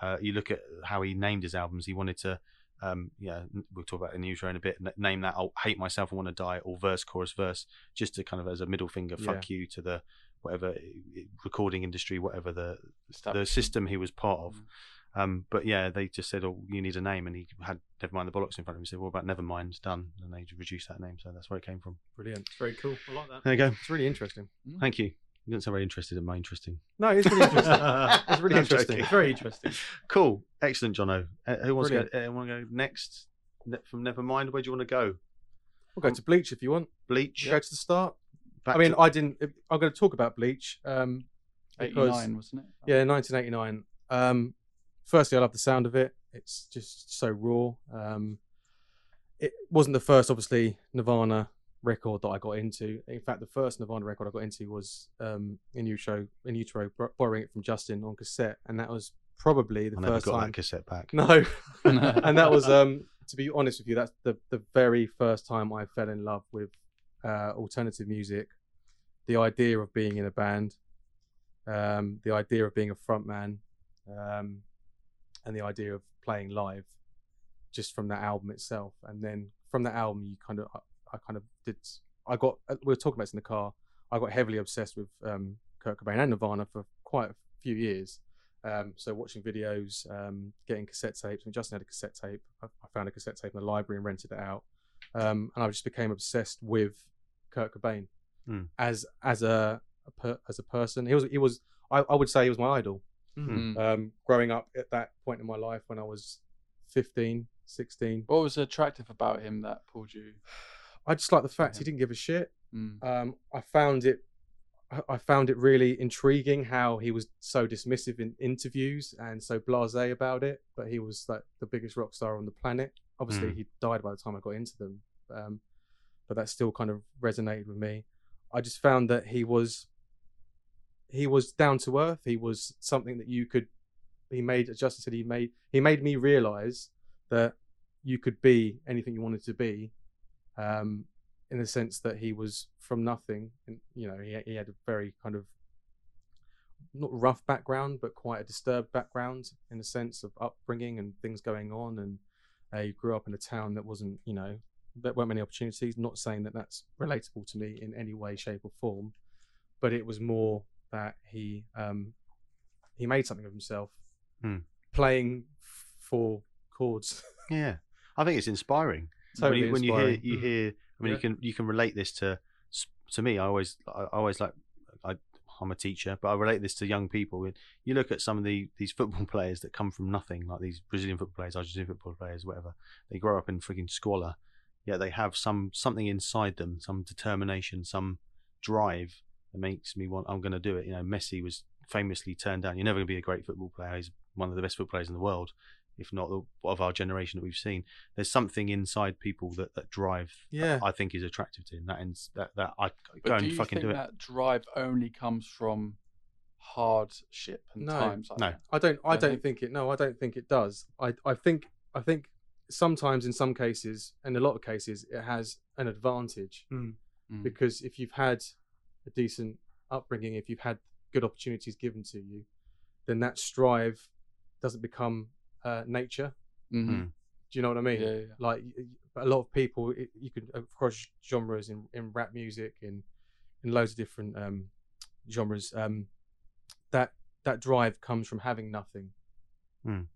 S1: Uh, you look at how he named his albums. He wanted to, um, yeah, we'll talk about in the intro in a bit. Name that "I'll hate myself and want to die" or verse, chorus, verse, just to kind of as a middle finger, fuck you to the whatever recording industry, whatever the the system he was part of.
S3: Mm.
S1: Um, but yeah, they just said, "Oh, you need a name," and he had never mind the bollocks in front of him. He said, "What about Nevermind?" Done, and they reduced that name, so that's where it came from.
S2: Brilliant.
S4: It's very cool. I like that.
S1: There you go.
S2: It's really interesting.
S1: Thank you. You didn't sound very interested in my interesting.
S2: No, it's really interesting. It's really interesting.
S4: It's very interesting.
S1: Cool, excellent, Jono. Uh, who wants
S2: Brilliant.
S1: to go? Uh, want to go next? Ne- From Nevermind, where do you want to go?
S2: We'll go to Bleach if you want.
S1: Bleach.
S2: Go to the start.
S1: Back
S2: I mean,
S1: to-
S2: I didn't. I'm going to talk about Bleach. Um, because
S3: 89, wasn't it?
S2: yeah, 1989. Um, firstly, I love the sound of it. It's just so raw. Um, it wasn't the first, obviously, Nirvana record that I got into. In fact, the first Nirvana record I got into was um, in utero, in utero, bor- borrowing it from Justin on cassette, and that was probably the
S1: I never
S2: first
S1: got
S2: time.
S1: that cassette back.
S2: No, and that was um to be honest with you that's the the very first time i fell in love with uh alternative music the idea of being in a band um the idea of being a frontman um and the idea of playing live just from that album itself and then from that album you kind of i, I kind of did i got uh, we were talking about this in the car i got heavily obsessed with um kurt cobain and nirvana for quite a few years um, so watching videos, um, getting cassette tapes. And Justin had a cassette tape. I, I found a cassette tape in the library and rented it out. Um, and I just became obsessed with Kurt Cobain
S1: Hmm.
S2: as as a, a per, as a person. He was he was I, I would say he was my idol.
S3: Mm.
S2: Um, growing up at that point in my life when I was 15, 16,
S3: What was attractive about him that pulled you?
S2: I just like the fact he didn't give a shit.
S3: Mm.
S2: um, I found it I- I found it really intriguing how he was so dismissive in interviews and so blasé about it, but he was like the biggest rock star on the planet. Obviously,
S1: Mm.
S2: he died by the time I got into them, um, but that still kind of resonated with me. I just found that he was he was down to earth. He was something that you could. He made, as Justin said, he made he made me realize that you could be anything you wanted to be, um, in the sense that he was from nothing. And you know, he he had a very kind of not rough background, but quite a disturbed background in the sense of upbringing and things going on. And uh, he grew up in a town that wasn't, you know, there weren't many opportunities. Not saying that that's relatable to me in any way, shape, or form, but it was more that he um, he made something of himself,
S1: Hmm.
S2: playing f- four chords.
S1: Yeah, I think it's inspiring.
S2: Totally
S1: when you, when you hear, you mm. hear. I mean,
S2: Yeah.
S1: you can you can relate this to to me. I always I I always like I I'm a teacher, but I relate this to young people. You look at some of the these football players that come from nothing, like these Brazilian football players, Argentine football players, whatever. They grow up in freaking squalor, yet they have some something inside them, some determination, some drive that makes me want. I'm going to do it. You know, Messi was famously turned down. You're never going to be a great football player. He's one of the best football players in the world, if not the, of our generation that we've seen. There's something inside people that, that drive.
S2: Yeah.
S1: I think is attractive to him. That ins, that that I
S3: But
S1: go
S3: do
S1: and
S3: you
S1: fucking
S3: think
S1: do it.
S3: that drive only comes from hardship and
S2: No.
S3: times? Like
S1: No.
S3: that?
S2: I don't. I
S3: Don't
S2: don't
S3: think-
S2: think it. No, I don't think it does. I. I think. I think sometimes, in some cases, in a lot of cases, it has an advantage
S3: Mm.
S2: because if you've had a decent upbringing, if you've had good opportunities given to you, then that strive doesn't become uh, nature.
S3: Mhm.
S1: Mm.
S2: Do you know what I mean?
S3: Yeah, yeah.
S2: Like a lot of people, it, you could across genres in, in rap music in in loads of different um, genres. Um, that that drive comes from having nothing.
S3: Mhm.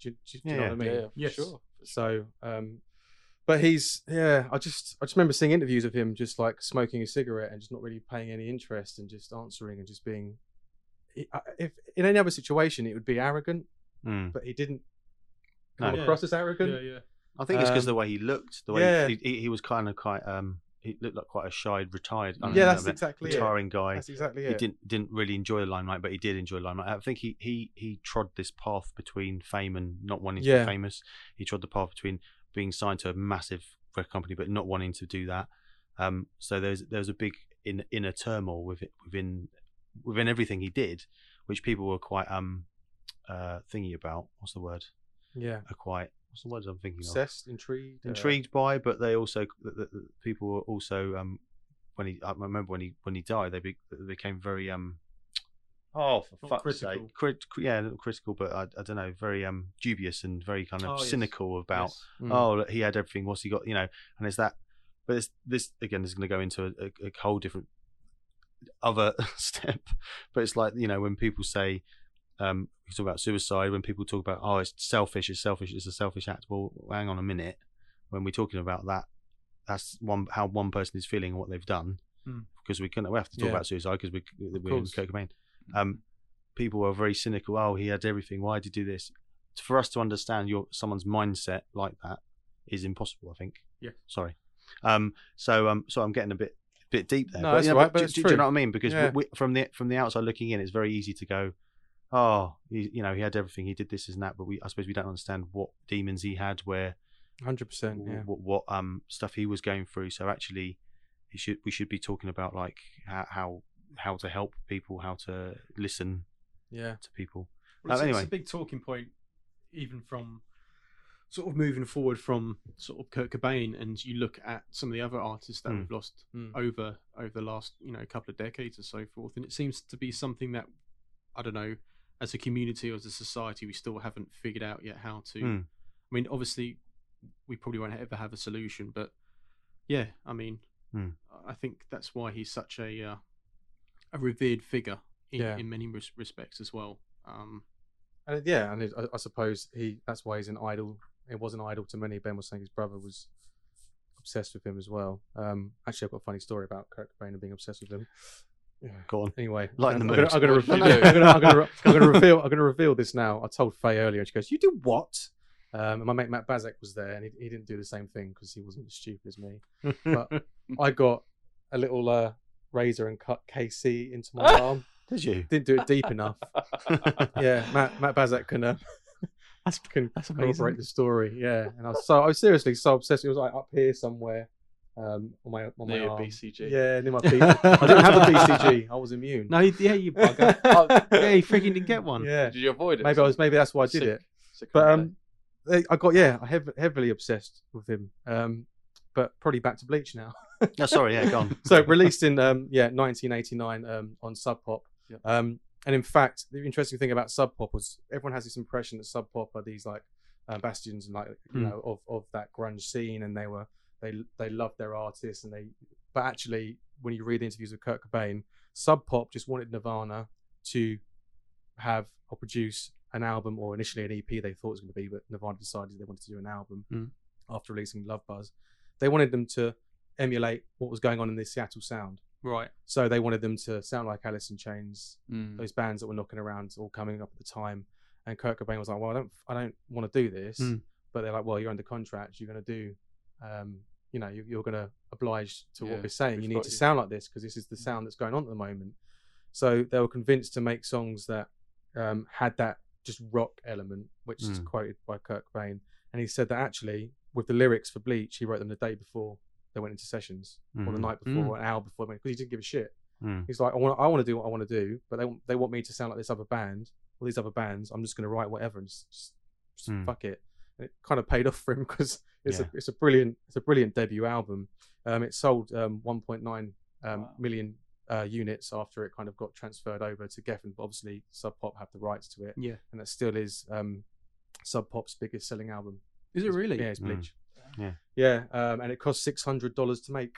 S2: Do, you- do you know what I mean?
S3: Yeah, yeah,
S4: Yes.
S3: sure.
S2: So, um, but he's yeah. I just I just remember seeing interviews of him just like smoking a cigarette and just not really paying any interest and just answering and just being. If in any other situation it would be arrogant,
S1: Mm.
S2: but he didn't come
S1: No.
S2: across as arrogant.
S4: Yeah, yeah.
S1: I think it's because
S2: Um,
S1: the way he looked, the way
S2: yeah.
S1: he, he, he was kind of quite um he looked like quite a shy, retired, I don't
S2: Yeah,
S1: know,
S2: that's
S1: but
S2: exactly it.
S1: retiring guy.
S2: That's exactly
S1: He
S2: it.
S1: didn't didn't really enjoy the limelight, but he did enjoy the limelight. I think he he he trod this path between fame and not wanting to
S2: Yeah.
S1: be famous. He trod the path between being signed to a massive record company but not wanting to do that. Um, so there's there's a big in, inner turmoil with it within within everything he did, which people were quite um uh, thingy about. What's the word?
S2: Yeah.
S1: Are quite. What's the words I'm thinking of?
S2: Obsessed, intrigued, uh,
S1: Intrigued by, but they also the, the, the people were also um when he I remember when he when he died they, be, they became very um oh for fuck's
S4: critical.
S1: sake crit, yeah not critical but I, I don't know very um dubious and very kind of
S4: Oh, yes.
S1: cynical about
S4: Yes.
S2: Mm.
S1: oh he had everything what's he got you know and it's that but it's, this again is going to go into a, a, a whole different other step but it's like you know when people say um we talk about suicide when people talk about oh it's selfish it's selfish it's a selfish act. Well hang on a minute. When we're talking about that that's one how one person is feeling and what they've done.
S4: Hmm.
S1: because we can we have to talk
S2: Yeah.
S1: about suicide because we we're in
S2: course.
S1: Um people are very cynical. Oh he had everything. Why did he do this? For us to understand your someone's mindset like that is impossible I think.
S4: Yeah.
S1: sorry. Um so um so I'm getting a bit bit deep there.
S2: No, that's
S1: you know,
S2: right, but
S1: do,
S2: it's
S1: do- do you know what I mean? Because
S2: Yeah.
S1: we, from the from the outside looking in it's very easy to go oh he, you know he had everything he did this and that but we I suppose we don't understand what demons he had where
S2: Hundred percent. Yeah.
S1: what, what um stuff he was going through so actually he should we should be talking about like how how, how to help people how to listen
S2: Yeah.
S1: to people
S4: Well,
S1: Uh,
S4: it's, it's a big talking point, even from sort of moving forward from sort of Kurt Cobain, and you look at some of the other artists that
S1: Mm.
S4: we've lost
S2: Mm.
S4: over over the last you know couple of decades or so forth, and it seems to be something that I don't know, as a community or as a society, we still haven't figured out yet how to.
S1: Mm.
S4: I mean, obviously, we probably won't ever have a solution, but yeah, I mean,
S1: Mm.
S4: I think that's why he's such a uh, a revered figure in,
S2: Yeah.
S4: in many res- respects as well. Um,
S2: And yeah, and it, I, I suppose he that's why he's an idol. It was an idol to many. Ben was saying his brother was obsessed with him as well. Um, actually, I've got a funny story about Kurt Cobain and being obsessed with him. Yeah.
S1: go on
S2: Anyway,
S1: Lighten the
S2: I'm gonna,
S1: mood.
S2: I'm gonna, reveal, I'm gonna, I'm gonna, I'm gonna reveal, I'm gonna reveal this now. I told Faye earlier. and She goes, "You do what?" Um, and my mate Matt Bazek was there, and he, he didn't do the same thing because he wasn't as stupid as me. But I got a little uh, razor and cut KC into my arm.
S1: did you
S2: Didn't do it deep enough. Yeah, Matt Matt Bazek can uh,
S4: that's
S2: can
S4: that's
S2: corroborate the story. Yeah, and I was so I was seriously so obsessed. It was like up here somewhere, um, on my on my arm.
S3: BCG.
S2: Yeah, near my B- I didn't have a BCG. I was immune.
S4: No, yeah, you bugger.
S3: Oh,
S4: yeah, you freaking didn't get one.
S2: Yeah,
S3: Did you avoid it?
S2: maybe I was. Maybe that's why I did
S3: Sick-
S2: it.
S3: sick
S2: But
S3: holiday.
S2: um, they- I got yeah, I hev- heavily obsessed with him. Um, but probably back to Bleach now.
S1: no sorry yeah go on
S2: so released in um yeah 1989 um on Sub Pop.
S3: Yep.
S2: Um, and in fact, the interesting thing about Sub Pop was everyone has this impression that Sub Pop are these like uh, bastions and like you
S4: Hmm.
S2: know of of that grunge scene, and they were they they loved their artists, and they but actually when you read the interviews with Kurt Cobain, Sub Pop just wanted Nirvana to have or produce an album or initially an EP they thought it was going to be, but Nirvana decided they wanted to do an album
S4: Hmm.
S2: after releasing Love Buzz. They wanted them to emulate what was going on in the Seattle sound.
S4: Right.
S2: So they wanted them to sound like Alice in Chains,
S3: Mm.
S2: those bands that were knocking around, all coming up at the time. And Kurt Cobain was like, "Well, I don't, I don't want to do this."
S4: Mm.
S2: But they're like, "Well, you're under contract. You're going to do, um, you know, you, you're going to oblige to
S3: Yeah,
S2: what we're saying. You need to
S3: you."
S2: sound like this because this is the sound that's going on at the moment." So they were convinced to make songs that um, had that just rock element, which is
S1: Mm.
S2: quoted by Kurt Cobain. And he said that actually, with the lyrics for Bleach, he wrote them the day before they went into sessions, or the
S1: Mhm.
S2: night before, or an hour before, because he didn't give a shit.
S1: Mm.
S2: He's like, I want, I want to do what I want to do, but they want, they want me to sound like this other band, or these other bands. I'm just going to write whatever and just, just, just
S1: Mm.
S2: fuck it. And it kind of paid off for him because it's
S1: Yeah.
S2: a it's a brilliant it's a brilliant debut album. Um, it sold um 1.9 um,
S3: Wow.
S2: million uh, units after it kind of got transferred over to Geffen, but obviously Sub Pop have the rights to it,
S4: Yeah.
S2: and that still is um, Sub Pop's biggest selling album.
S4: Is it really?
S2: Yeah, it's
S1: Mm. Yeah.
S2: yeah, um, and it cost six hundred dollars to make.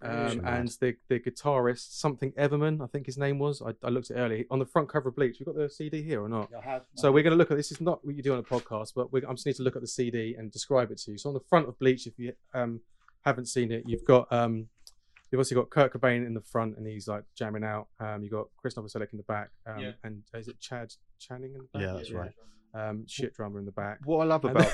S2: Um,
S1: Really?
S2: and the the guitarist, something Everman, I think his name was. I, I looked at it earlier on the front cover of Bleach. We've got the CD here or not? So we're going to look at this. Is not what you do on a podcast, but we I just need to look at the CD and describe it to you. So on the front of Bleach, if you um, haven't seen it, you've got um, you've also got Kurt Cobain in the front, and he's like jamming out. Um, you got Chris Novoselic in the back, um,
S4: Yeah.
S2: and is it Chad Channing in the back?
S1: Yeah, that's right.
S2: Um, shit drummer in the back.
S1: what I love about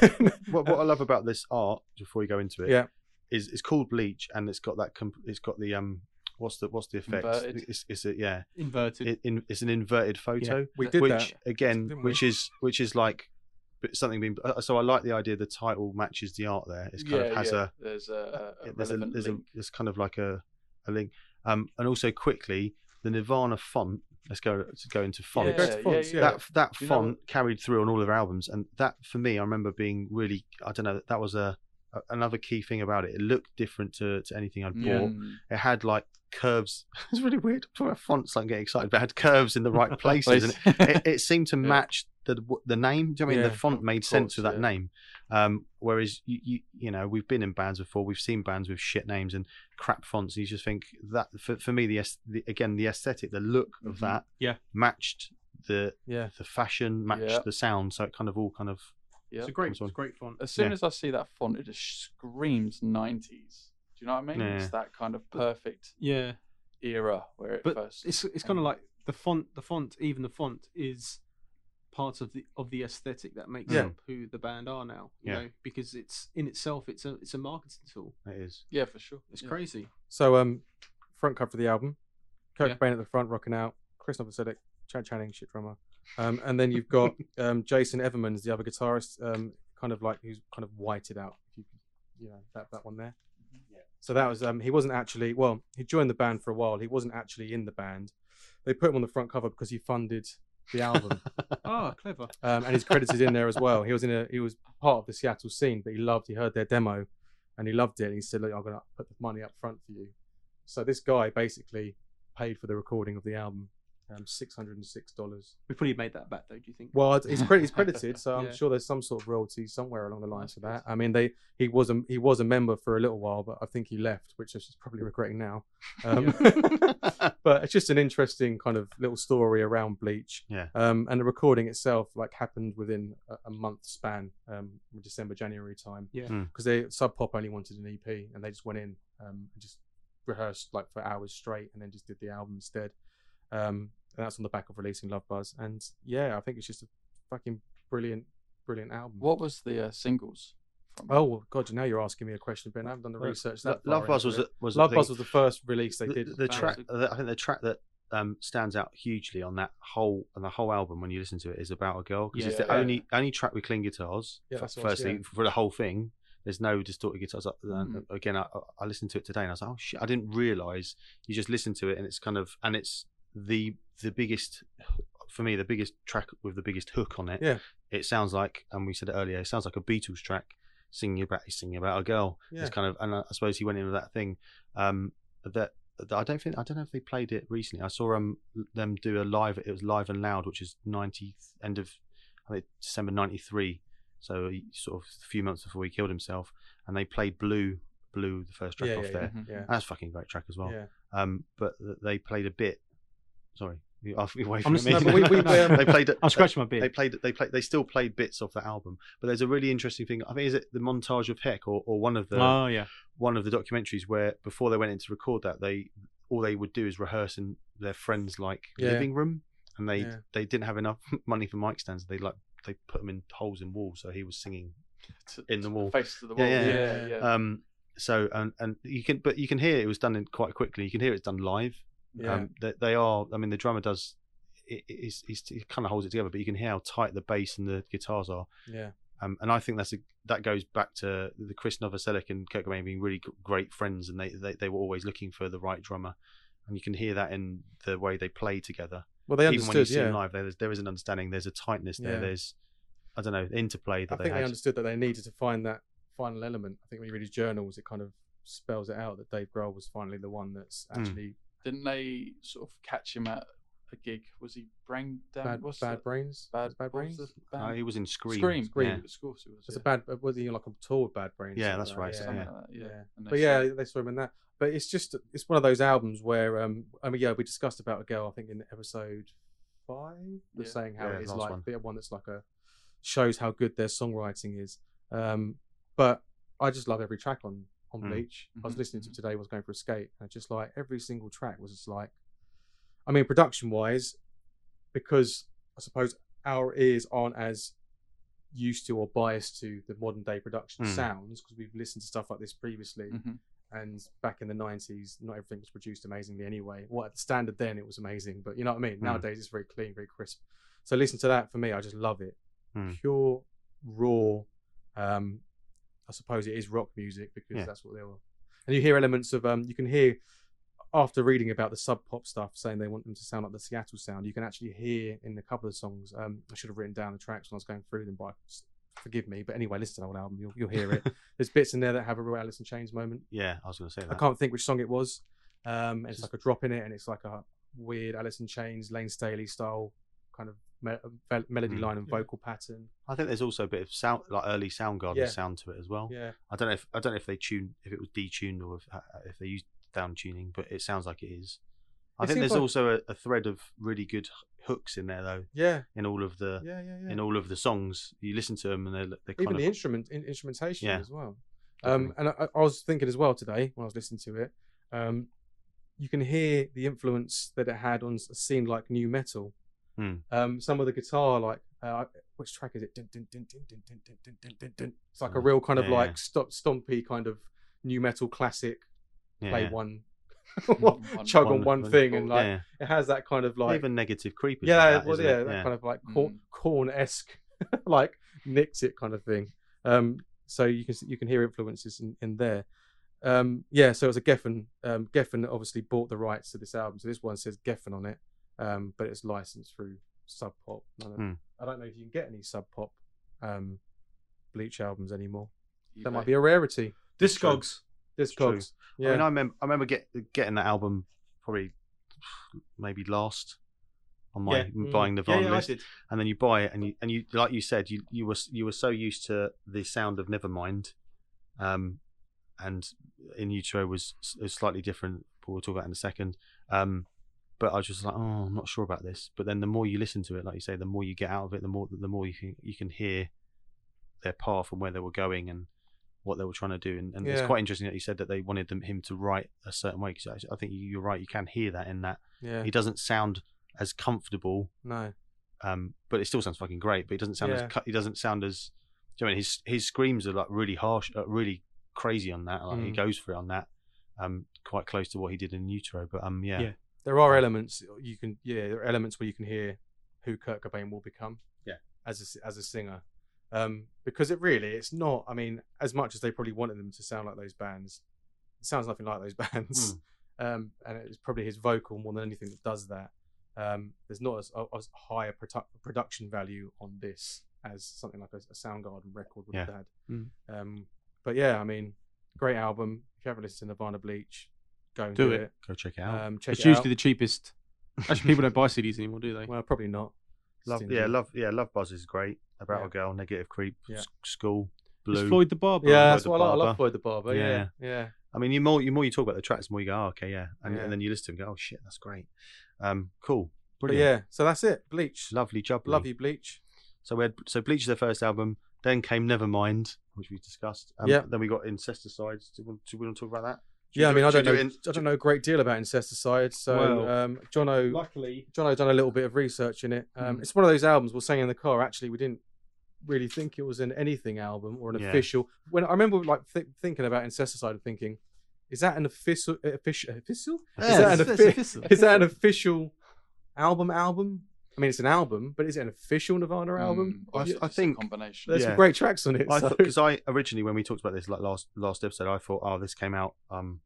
S1: what, what I love about this art before we go into it
S2: Yeah.
S1: Is it's called bleach and it's got that comp- it's got the um what's the what's the effect
S3: Inverted.
S1: it's, it's a, yeah
S4: Inverted.
S1: it, in, it's an inverted photo
S2: we did
S1: which
S2: that.
S1: again which is which is like something being uh, so I like the idea the title matches the art there it's kind
S3: yeah,
S1: of has
S3: yeah.
S1: a
S3: there's a, a
S1: there's a
S3: relevant
S1: there's a there's kind of like a, a link um and also quickly the Nirvana font let's go to go into font.
S2: Yeah, go fonts, yeah.
S1: That that
S3: You know-
S1: font carried through on all of our albums, and that for me, I remember being really. I don't know. That was a, a another key thing about it. It looked different to, to anything I'd bought.
S3: Mm.
S1: It had like curves. It's really weird for about fonts. I'm getting excited, but it had curves in the right places, and it, it seemed to
S3: Yeah.
S1: match the the name. Do you know I mean
S2: Yeah,
S1: the font
S3: of
S1: made sense
S3: course,
S1: with that
S3: yeah.
S1: name? Um, whereas you, you you know we've been in bands before, we've seen bands with shit names and crap fonts, and you just think that for, for me the, the again the aesthetic, the look of
S3: Mhm.
S1: that,
S4: Yeah.
S1: matched the
S2: Yeah.
S1: the fashion, matched
S3: Yeah.
S1: the sound, so it kind of all kind of
S3: Yeah.
S4: It's a great, it's a great font.
S3: As soon
S1: Yeah.
S3: as I see that font, it just screams 90s. Do you know what I mean?
S1: Yeah.
S3: It's that kind of perfect
S4: Yeah,
S3: era where it
S4: but
S3: first.
S4: it's it's kind of like the font. The font, even the font, is part of the of the aesthetic that makes
S1: Yeah.
S4: up who the band are now. You
S1: Yeah.
S4: know, because it's in itself, it's a it's a marketing tool.
S1: it is.
S3: yeah, for sure.
S4: It's
S3: yeah.
S4: crazy.
S2: So um, front cover of the album, Kurt
S4: Yeah.
S2: Cobain at the front rocking out, Chris Novoselic, Chad Channing, shit drummer, um, and then you've got um, Jason Everman as the other guitarist, um, kind of like who's kind of whited out, if you, you know, that that one there. So that was um, he wasn't actually well, he joined the band for a while. He wasn't actually in the band. They put him on the front cover because he funded the album,
S4: Oh, clever.
S2: um, and he's credited in there as well. He was in a he was part of the Seattle scene, but he loved he heard their demo, and he loved it. And he said, "Look, I'm gonna put the money up front for you." So this guy basically paid for the recording of the album, um, six hundred and six dollars.
S4: We probably made that back though. Do you think?
S2: Well, it's credit, he's credited, so I'm
S4: Yeah.
S2: sure there's some sort of royalty somewhere along the lines
S3: That's
S2: for that. I mean, they he was a he was a member for a little while, but I think he left, which is probably regretting now. Um, but it's just an interesting kind of little story around Bleach.
S1: Yeah.
S2: Um, and the recording itself like happened within a, a month span, um, December January time.
S4: Yeah.
S1: Mm.
S2: Because they Sub Pop only wanted an EP, and they just went in um, and just rehearsed like for hours straight, and then just did the album instead. Um, and that's on the back of releasing Love Buzz. And yeah, I think it's just a fucking brilliant, brilliant album.
S3: What was the uh, singles?
S2: Oh well, God! Now you're asking me a question, Ben. I haven't done the research. That
S1: Love Buzz was
S2: it.
S1: was
S2: Love
S1: the,
S2: Buzz was the first release they
S1: the,
S2: did.
S1: the track.
S2: was-
S1: I think the track that um, stands out hugely on that whole on the whole album when you listen to it is about a girl because it's
S3: Yeah.
S1: the only only track with clean guitars.
S2: Yeah,
S1: f-
S2: that's what I
S1: firstly, for the whole thing, there's no distorted guitars. Uh,
S3: Mm.
S1: Again, I, I listened to it today and I was like, oh shit! I didn't realize you just listen to it and it's kind of and it's the the biggest for me the biggest track with the biggest hook on it.
S2: Yeah.
S1: It sounds like, and we said it earlier, it sounds like a Beatles track singing about he's singing about a girl.
S2: Yeah.
S1: It's kind of, and I I suppose he went in with that thing um, that, that I don't think I don't know if they played it recently. I saw um, them do a live. It was live and loud, which is ninety end of I think December ninety three. So he, sort of a few months before he killed himself, and they played Blew, Blew, the first track
S2: yeah,
S1: off
S2: yeah,
S1: there.
S3: Mhm.
S2: yeah,
S1: That's a fucking great track as well.
S2: yeah.
S1: Um, but they played a bit. Sorry, you off away
S4: I'm
S1: from me.
S2: No, we- we- um,
S1: they played.
S4: I'm scratching my beard.
S1: They played. They played. They still played bits off that album. But there's a really interesting thing. I think is it the montage of Heck or, or one of the
S4: oh yeah.
S1: one of the documentaries where before they went in to record that they all they would do is rehearse in their friends like
S2: Yeah.
S1: living room and they
S2: Yeah.
S1: they didn't have enough money for mic stands they like they put them in holes in walls so he was singing
S3: To-
S1: in the wall.
S3: Face to the
S1: Yeah,
S3: wall.
S1: yeah,
S3: Yeah,
S2: yeah.
S3: yeah.
S1: um so and and you can but you can hear it was done in quite quickly you can hear it's done live
S2: Yeah.
S1: um they, they are i mean the drummer does it, it's, it's, it kind of holds it together but you can hear how tight the bass and the guitars are
S2: yeah.
S1: um, and I think that's a, that goes back to the Chris Novoselic and Kurt Cobain being really great friends, and they, they they were always looking for the right drummer, and you can hear that in the way they play together.
S2: Well, they understood.
S1: Even when you see them live, there is, there is an understanding. There's a tightness there.
S2: Yeah.
S1: There's I don't know interplay that
S2: I
S1: they
S2: think they understood that they needed to find that final element. I think when you read his journals, it kind of spells it out that Dave Grohl was finally the one that's
S1: Hmm.
S2: actually
S3: Didn't they sort of catch him at a gig? Was he brain damaged?
S2: bad,
S3: What's
S2: bad
S3: the-
S2: brains.
S3: Bad,
S2: bad
S3: what was
S2: brains.
S3: the
S1: Uh, he was in Scream.
S3: Scream.
S2: Scream.
S1: Yeah.
S3: Of course it was.
S2: It's
S3: yeah.
S2: a bad. uh, Was he like on tour with Bad Brains?
S1: Yeah, that's
S2: like
S1: right,
S2: that,
S1: yeah.
S3: like that, yeah. And they
S2: But yeah,
S3: said-
S2: they saw him in that. But it's just it's one of those albums where um I mean yeah we discussed about a girl I think in episode five was
S3: Yeah.
S2: saying how
S1: Yeah,
S2: it is like
S1: one.
S2: the one that's like a shows how good their songwriting is. Um, but I just love every track on on
S1: Mm.
S2: Bleach. I was
S3: Mhm,
S2: listening to
S3: mhm.
S2: today. I was going for a skate and just like every single track was just like, I mean production wise, because I suppose our ears aren't as used to or biased to the modern day production
S1: Mm.
S2: sounds because we've listened to stuff like this previously
S3: Mhm.
S2: and back in the 90s not everything was produced amazingly anyway well at the standard then it was amazing but you know what i mean
S1: Mm.
S2: nowadays it's very clean very crisp so listen to that for me i just love it
S1: Mm.
S2: pure raw um i suppose it is rock music because
S1: Yeah.
S2: that's what they were and you hear elements of um you can hear after reading about the sub pop stuff, saying they want them to sound like the Seattle sound, you can actually hear in a couple of songs. Um, I should have written down the tracks when I was going through them, but forgive me. But anyway, listen to the whole album, you'll, you'll hear it. There's bits in there that have a real Alice in Chains moment.
S1: Yeah, I was going to say that.
S2: I can't think which song it was. Um, it's like a drop in it, and it's like a weird Alice in Chains, Layne Staley style kind of me- me- melody
S1: Mm.
S2: line and
S4: Yeah.
S2: vocal pattern.
S1: I think there's also a bit of sound, like early Soundgarden
S2: Yeah.
S1: sound to it as well.
S2: Yeah,
S1: I don't know if I don't know if they tuned if it was detuned or if, uh, if they used down tuning, but it sounds like it is. I
S2: It
S1: think there's
S2: like-
S1: also a, a thread of really good hooks in there though.
S2: yeah,
S1: In all of the
S2: yeah, yeah, yeah.
S1: in all of the songs, you listen to them and they're they're
S2: Even
S1: kind
S2: the
S1: of
S2: instrument in, instrumentation
S1: Yeah,
S2: as well. Um, and I, I was thinking as well today when I was listening to it, um, you can hear the influence that it had on a scene like nu metal.
S1: Mm.
S2: Um, some of the guitar, like uh, which track is it? Dun, dun, dun, it's like a real kind of
S1: yeah,
S2: like
S1: yeah.
S2: Stomp, stompy kind of nu metal classic.
S1: Yeah,
S2: play
S1: hmm.
S2: one,
S3: one,
S2: chug
S1: one,
S2: on one,
S1: one
S2: thing, one, and like it has that kind of like
S1: even negative creepers.
S2: Yeah,
S1: like that,
S2: well, yeah, that kind of like Korn
S3: mm.
S2: Korn esque, like nicked it kind of thing. Um, so you can you can hear influences in, in there. Um, yeah, so it was a Geffen. Um, Geffen obviously bought the rights to this album, so this one says Geffen on it um, but it's licensed through Sub Pop. None of-
S1: Hmm.
S2: I don't know if you can get any Sub Pop um, Bleach albums anymore. That
S3: eBay.
S2: might be a rarity.
S4: Discogs.
S2: Discogs.
S1: I
S2: Yeah,
S1: mean, I remember I remember get, getting that album probably maybe last on my
S4: Yeah.
S2: Mm.
S1: buying the
S4: Yeah,
S1: Nirvana
S4: yeah, I
S1: list.
S4: did.
S1: and then you buy it and you and you like you said you you were you were so used to the sound of Nevermind, um, and in utero was, was slightly different. But we'll talk about in a second. Um, but I was just like, oh, I'm not sure about this. But then the more you listen to it, like you say, the more you get out of it, the more the more you can you can hear their path and where they were going and what they were trying to do. And, and it's quite interesting that you said that they wanted them him to write a certain way because I, think you're right. You can hear that in that
S2: yeah,
S1: he doesn't sound as comfortable
S2: no,
S1: um, but it still sounds fucking great. But he doesn't sound
S2: Yeah.
S1: as he doesn't sound as. Do you know I mean his his screams are like really harsh, uh, really crazy on that. Like he
S2: Mm.
S1: goes for it on that, um, quite close to what he did in Utero. But um, yeah,
S4: Yeah.
S2: There are elements you can yeah there are elements where you can hear who Kurt Cobain will become.
S1: Yeah.
S2: as a, as a singer. Um because it really it's not I mean as much as they probably wanted them to sound like those bands it sounds nothing like those bands. Um and it's probably his vocal more than anything that does that. Um there's not as, as high a produ- production value on this as something like a, a Soundgarden record would have had.
S4: Mm.
S2: um but yeah I mean great album. If you haven't listened to Nirvana Bleach go and
S4: Do
S2: do,
S4: it.
S2: it.
S1: go check it out.
S2: Um, check
S4: It's
S2: it out.
S4: usually the cheapest. Actually, people don't buy CDs anymore, do they?
S2: Well, probably not.
S1: love,
S2: Stingy.
S1: yeah, love, yeah, love. Buzz is great. About
S2: Yeah.
S1: a girl, negative creep,
S2: Yeah.
S1: S- school,
S4: It's
S1: Blew.
S4: Floyd the Barber.
S2: Yeah, that's
S1: the
S2: what I, like. I love Floyd the Barber. Yeah,
S1: Yeah.
S2: yeah.
S1: I mean, you more you more you talk about the tracks, the more you go, oh, okay, yeah, and,
S2: Yeah.
S1: and then you listen to them, and go, oh shit, that's great. Um, cool,
S2: But
S1: brilliant,
S2: yeah, so that's it. Bleach.
S1: lovely job,
S2: Love you, Bleach.
S1: So we had so Bleach is their first album. Then came Nevermind, which we discussed. Um,
S2: Yeah.
S1: Then we got Incesticides. Do we, do we want to talk about that?
S2: Yeah, I mean,
S1: do-
S2: I don't
S1: we
S2: know.
S1: in-
S2: I don't know a great deal about Incesticide. So,
S4: Well,
S2: um, Jono,
S4: Luckily,
S2: Jono done a little bit of research in it. Um,
S4: Mm.
S2: It's one of those albums. We're saying in the car. Actually, we didn't really think it was an anything album or an
S1: Yeah.
S2: official. When I remember like th- thinking about Incesticide and thinking, is that an official? Official? Official?
S4: Yeah,
S2: is that an offi-
S4: official.
S2: Is that an official album? Album? I mean, it's an album, but is it an official Nirvana album?
S3: Mm, or
S1: I- I
S3: just a
S1: think-
S3: combination.
S2: There's
S1: Yeah.
S2: some great tracks on it.
S1: I
S2: so-
S1: because I originally when we talked about this like last last episode, I thought, oh, this came out um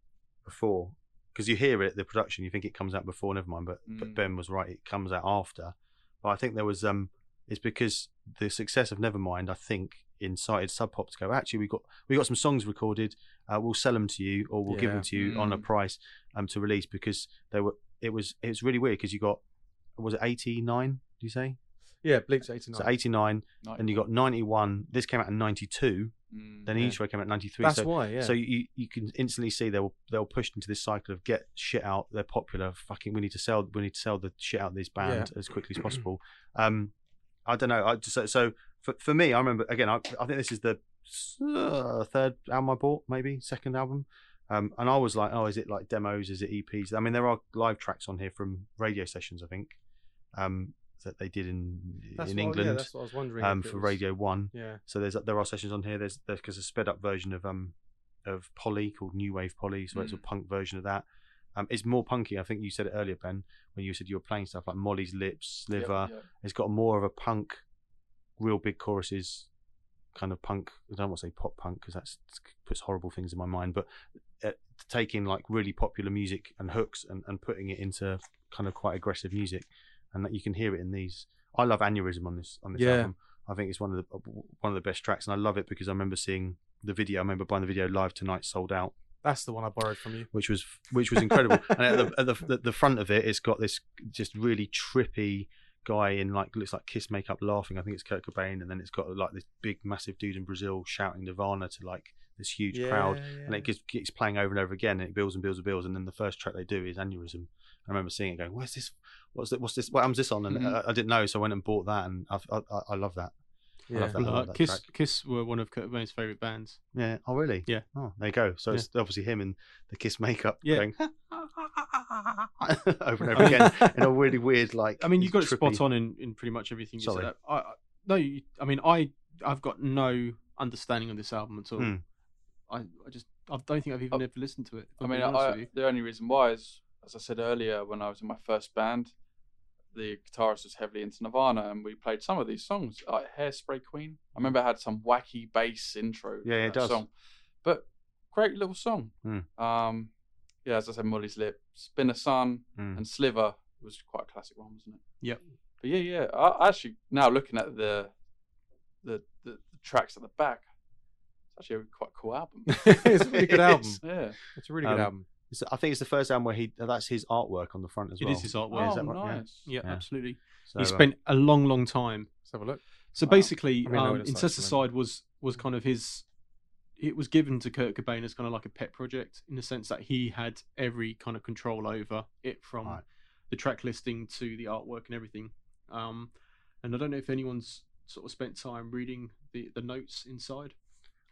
S1: before because you hear it the production, you think it comes out before. Nevermind, but but
S3: Mm.
S1: Ben was right; it comes out after. But I think there was um it's because the success of Nevermind, I think, incited Sub Pop to go. Actually, we got we got some songs recorded. Uh, we'll sell them to you, or we'll give them to you on a
S3: Mm.
S1: price um to release because they were. It was it was really weird because you got was it eighty nine? Do you say
S2: yeah, Bleach 89.
S1: so eighty nine? and you got 91 this came out in 92
S3: Mm,
S1: then
S2: Yeah.
S1: Way came out in 93
S2: That's
S1: so,
S2: why, yeah.
S1: so you, you can instantly see they were they were pushed into this cycle of get shit out they're popular fucking we need to sell we need to sell the shit out of this band as quickly as possible um i don't know i just so, so for, for me i remember again I, I think this is the uh, third album i bought maybe second album um, and I was like, oh, is it like demos? Is it EPs? I mean, there are live tracks on here from radio sessions, I think, um, that they did in
S2: That's
S1: in
S2: what,
S1: England
S2: Yeah, that's what I was wondering.
S1: um, for
S2: was-
S1: Radio One.
S2: Yeah.
S1: So there's there are sessions on here. There's there's because a sped up version of um of Polly called New Wave Polly, so it's a
S3: Mm.
S1: punk version of that. Um, it's more punky. I think you said it earlier, Ben, when you said you were playing stuff like Molly's Lips,
S3: yep, yep.
S1: It's got more of a punk, real big choruses, kind of punk. I don't want to say pop punk because that puts horrible things in my mind, but uh, taking like really popular music and hooks and, and putting it into kind of quite aggressive music, and that you can hear it in these. I love Aneurysm on this on this
S2: Yeah.
S1: album. I think it's one of the uh, one of the best tracks, and I love it because I remember seeing the video. I remember buying the video live tonight, sold out,
S2: That's the one I borrowed from you.
S1: which was which was incredible. and at the, at the the front of it, it's got this just really trippy guy in like looks like Kiss makeup laughing. I think it's Kurt Cobain, and then it's got like this big massive dude in Brazil shouting Nirvana to like this huge crowd, and it keeps, keeps playing over and over again, and it builds and builds and builds, and then the first track they do is Aneurysm. I remember seeing it going, "Where's this? What's this? What's this? What album's this on?" And
S3: Mhm.
S1: I, I didn't know, so I went and bought that, and I've, I, I, I love that. I love that. I
S4: Uh,
S1: love that
S4: Kiss
S1: track.
S4: Kiss were one of Kurt Cobain's favorite bands.
S1: Yeah. Oh, really?
S4: Yeah.
S1: Oh, there you go. So
S4: Yeah.
S1: it's obviously him in the Kiss makeup
S4: Yeah.
S1: going over and over again in a really weird, like.
S4: I mean, you got it spot on in, in pretty much everything you
S1: Sorry.
S4: said. I, I, no, you, I mean, I I've got no understanding of this album at all.
S1: Hmm.
S4: I, I just I don't think I've even
S3: Oh,
S4: ever listened to it.
S3: I mean, I, the only reason why is, as I said earlier, when I was in my first band, the guitarist was heavily into Nirvana, and we played some of these songs, like Hairspray Queen. I remember it had some wacky bass intro.
S1: Yeah, it does.
S3: Song. But great little song.
S1: Hmm.
S3: Um, yeah, as I said, Molly's Lip, Been a Son,
S1: Mm.
S3: and Sliver was quite a classic one, wasn't it?
S4: Yep.
S3: But yeah, yeah. I, I actually now looking at the the, the the tracks at the back, it's actually a quite cool album.
S2: it's a really good album.
S3: yeah.
S2: It's a really good
S1: Um,
S2: album.
S1: It's- I think it's the first album where he that's his artwork on the front as
S4: It
S1: well.
S4: is his artwork.
S1: Yeah, is
S3: oh,
S1: that right? Yeah.
S3: nice.
S4: Yeah,
S1: Yeah.
S4: absolutely.
S1: So,
S4: he
S1: uh,
S4: spent a long, long time.
S2: Let's have a look.
S4: So
S3: Wow.
S4: basically,
S2: I mean,
S4: um,
S2: what like,
S4: Incesticide was was kind of his. It was given to Kurt Cobain as kind of like a pet project in the sense that he had every kind of control over it from
S1: Right.
S4: the track listing to the artwork and everything. Um, and I don't know if anyone's sort of spent time reading the, the notes inside.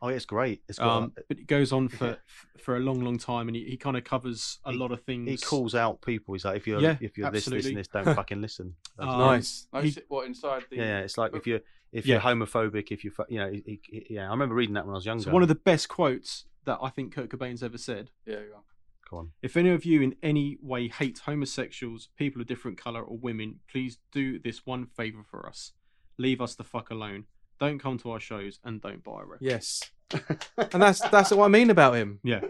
S1: Oh, it's great. It's got.
S4: Um, but it goes on for for a long, long time, and he, he kind of covers a
S1: He-
S4: lot of things.
S1: he calls out people. He's like, if you're
S4: Yeah,
S1: if you're this, this, and this, don't fucking listen. That's-
S4: Um,
S2: nice.
S4: He-
S3: what inside the?
S1: yeah, it's like if you're if
S4: Yeah.
S1: you're homophobic, if you're you know, he, he- yeah. I remember reading that when I was younger.
S4: So one of the best quotes that I think Kurt Cobain's ever said
S3: Yeah, yeah.
S1: Go on.
S4: If any of you in any way hate homosexuals, people of different colour, or women, please do this one favour for us. Leave us the fuck alone. Don't come to our shows and don't buy a record.
S2: Yes. and that's that's what I mean about him.
S4: Yeah.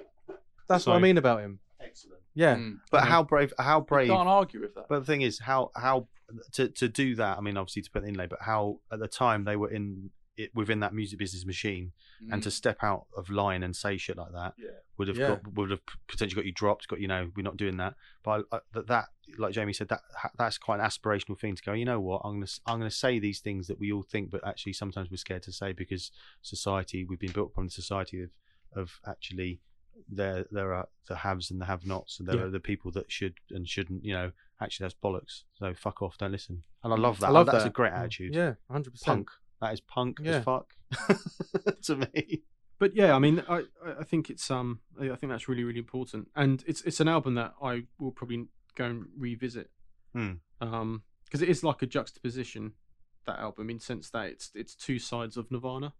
S2: That's what I mean about him.
S1: Excellent.
S2: Yeah.
S3: Mm.
S1: But
S2: Okay.
S1: how brave? How brave?
S3: Can't argue with that.
S1: But the thing is, how how to to do that? I mean, obviously to put the inlay, but how at the time they were in it within that music business machine, and to
S3: Mm.
S1: step out of line and say shit like that
S3: yeah,
S1: would have
S2: Yeah.
S1: got, would have potentially got you dropped. Got you know, we're not doing that. But I, I, that that like Jamie said, that that's quite an aspirational thing to go. You know what? I'm gonna s- I'm gonna say these things that we all think, but actually sometimes we're scared to say because society we've been built from the society of of actually there there are the haves and the have-nots, and there
S4: Yeah.
S1: are the people that should and shouldn't. You know, actually that's bollocks. So fuck off, don't listen. And I love that.
S2: I love
S1: that's
S2: that.
S1: a great attitude.
S2: Yeah, hundred percent.
S1: Punk. That is punk
S2: Yeah.
S1: as fuck to me.
S4: But yeah, I mean, I I I think it's um I I think that's really really important, and it's it's an album that I will probably go and revisit.
S1: Hmm.
S4: Um, because it is like a juxtaposition that album in sense that it's it's two sides of Nirvana.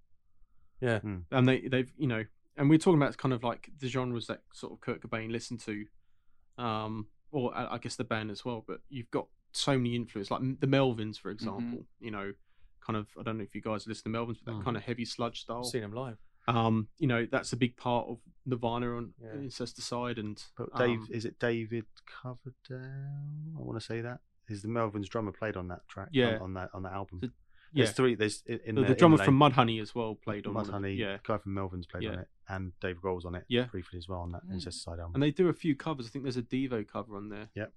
S2: Yeah.
S1: Hmm.
S4: and they they've you know, and we're talking about kind of like the genres that sort of Kurt Cobain listened to, um, or I I guess the band as well. But you've got so many influence, like the Melvins, for example. You know, kind of I don't know if you guys listen to Melvins, but that kind of heavy sludge style.
S2: I've seen him live.
S4: Um, you know, that's a big part of Nirvana on
S2: Yeah.
S4: Incesticide and
S1: But Dave,
S4: um,
S1: is it David Coverdale? I want to say that is the Melvins drummer played on that track.
S4: Yeah.
S1: on, on that on that album.
S4: So-
S1: There's
S4: yeah.
S1: three. There's in in
S4: the,
S1: the,
S4: the drummer
S1: inlay,
S4: from Mudhoney as well played on one of-
S1: Mudhoney.
S4: yeah,
S1: guy from Melvins played on it, and Dave Grohl was on it.
S4: Yeah.
S1: briefly as well on that
S3: Mm.
S1: Incesticide album.
S4: and they do a few covers. I think there's a Devo cover on there.
S1: That's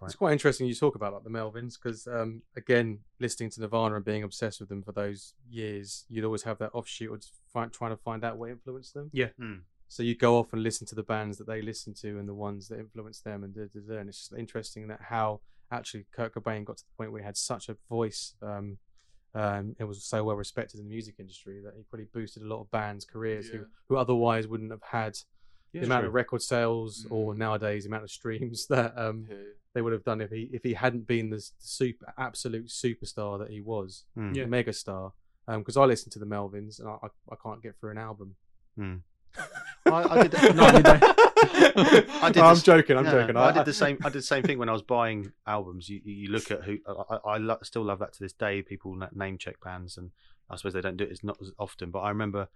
S1: right.
S2: It's quite interesting you talk about like the Melvins because um, again, listening to Nirvana and being obsessed with them for those years, you'd always have that offshoot of find, trying to find out what influenced them.
S4: Yeah.
S1: Hmm.
S2: So you go off and listen to the bands that they listen to and the ones that influenced them, and da, da, da, and it's just interesting that how actually Kurt Cobain got to the point where he had such a voice. Um, um, it was so well respected in the music industry that he probably boosted a lot of bands' careers
S3: Yeah.
S2: who, who otherwise wouldn't have had
S4: Yeah,
S2: the amount
S1: true.
S2: of record sales or
S3: Mm.
S2: nowadays the amount of streams that um,
S3: yeah.
S2: They would have done if he if he hadn't been the super absolute superstar that he was,
S1: Hmm.
S4: Yeah.
S2: mega star. Because I listened to the Melvins and I, I I can't get through an album.
S1: I, I did.
S2: No, I mean, they-
S1: I did
S2: I'm joking. I'm
S1: Yeah,
S2: joking.
S1: I, did the same. I did the same thing when I was buying albums. You, you look at who I, I, I lo- still love that to this day. People name check bands, and I suppose they don't do it as not as often. But I remember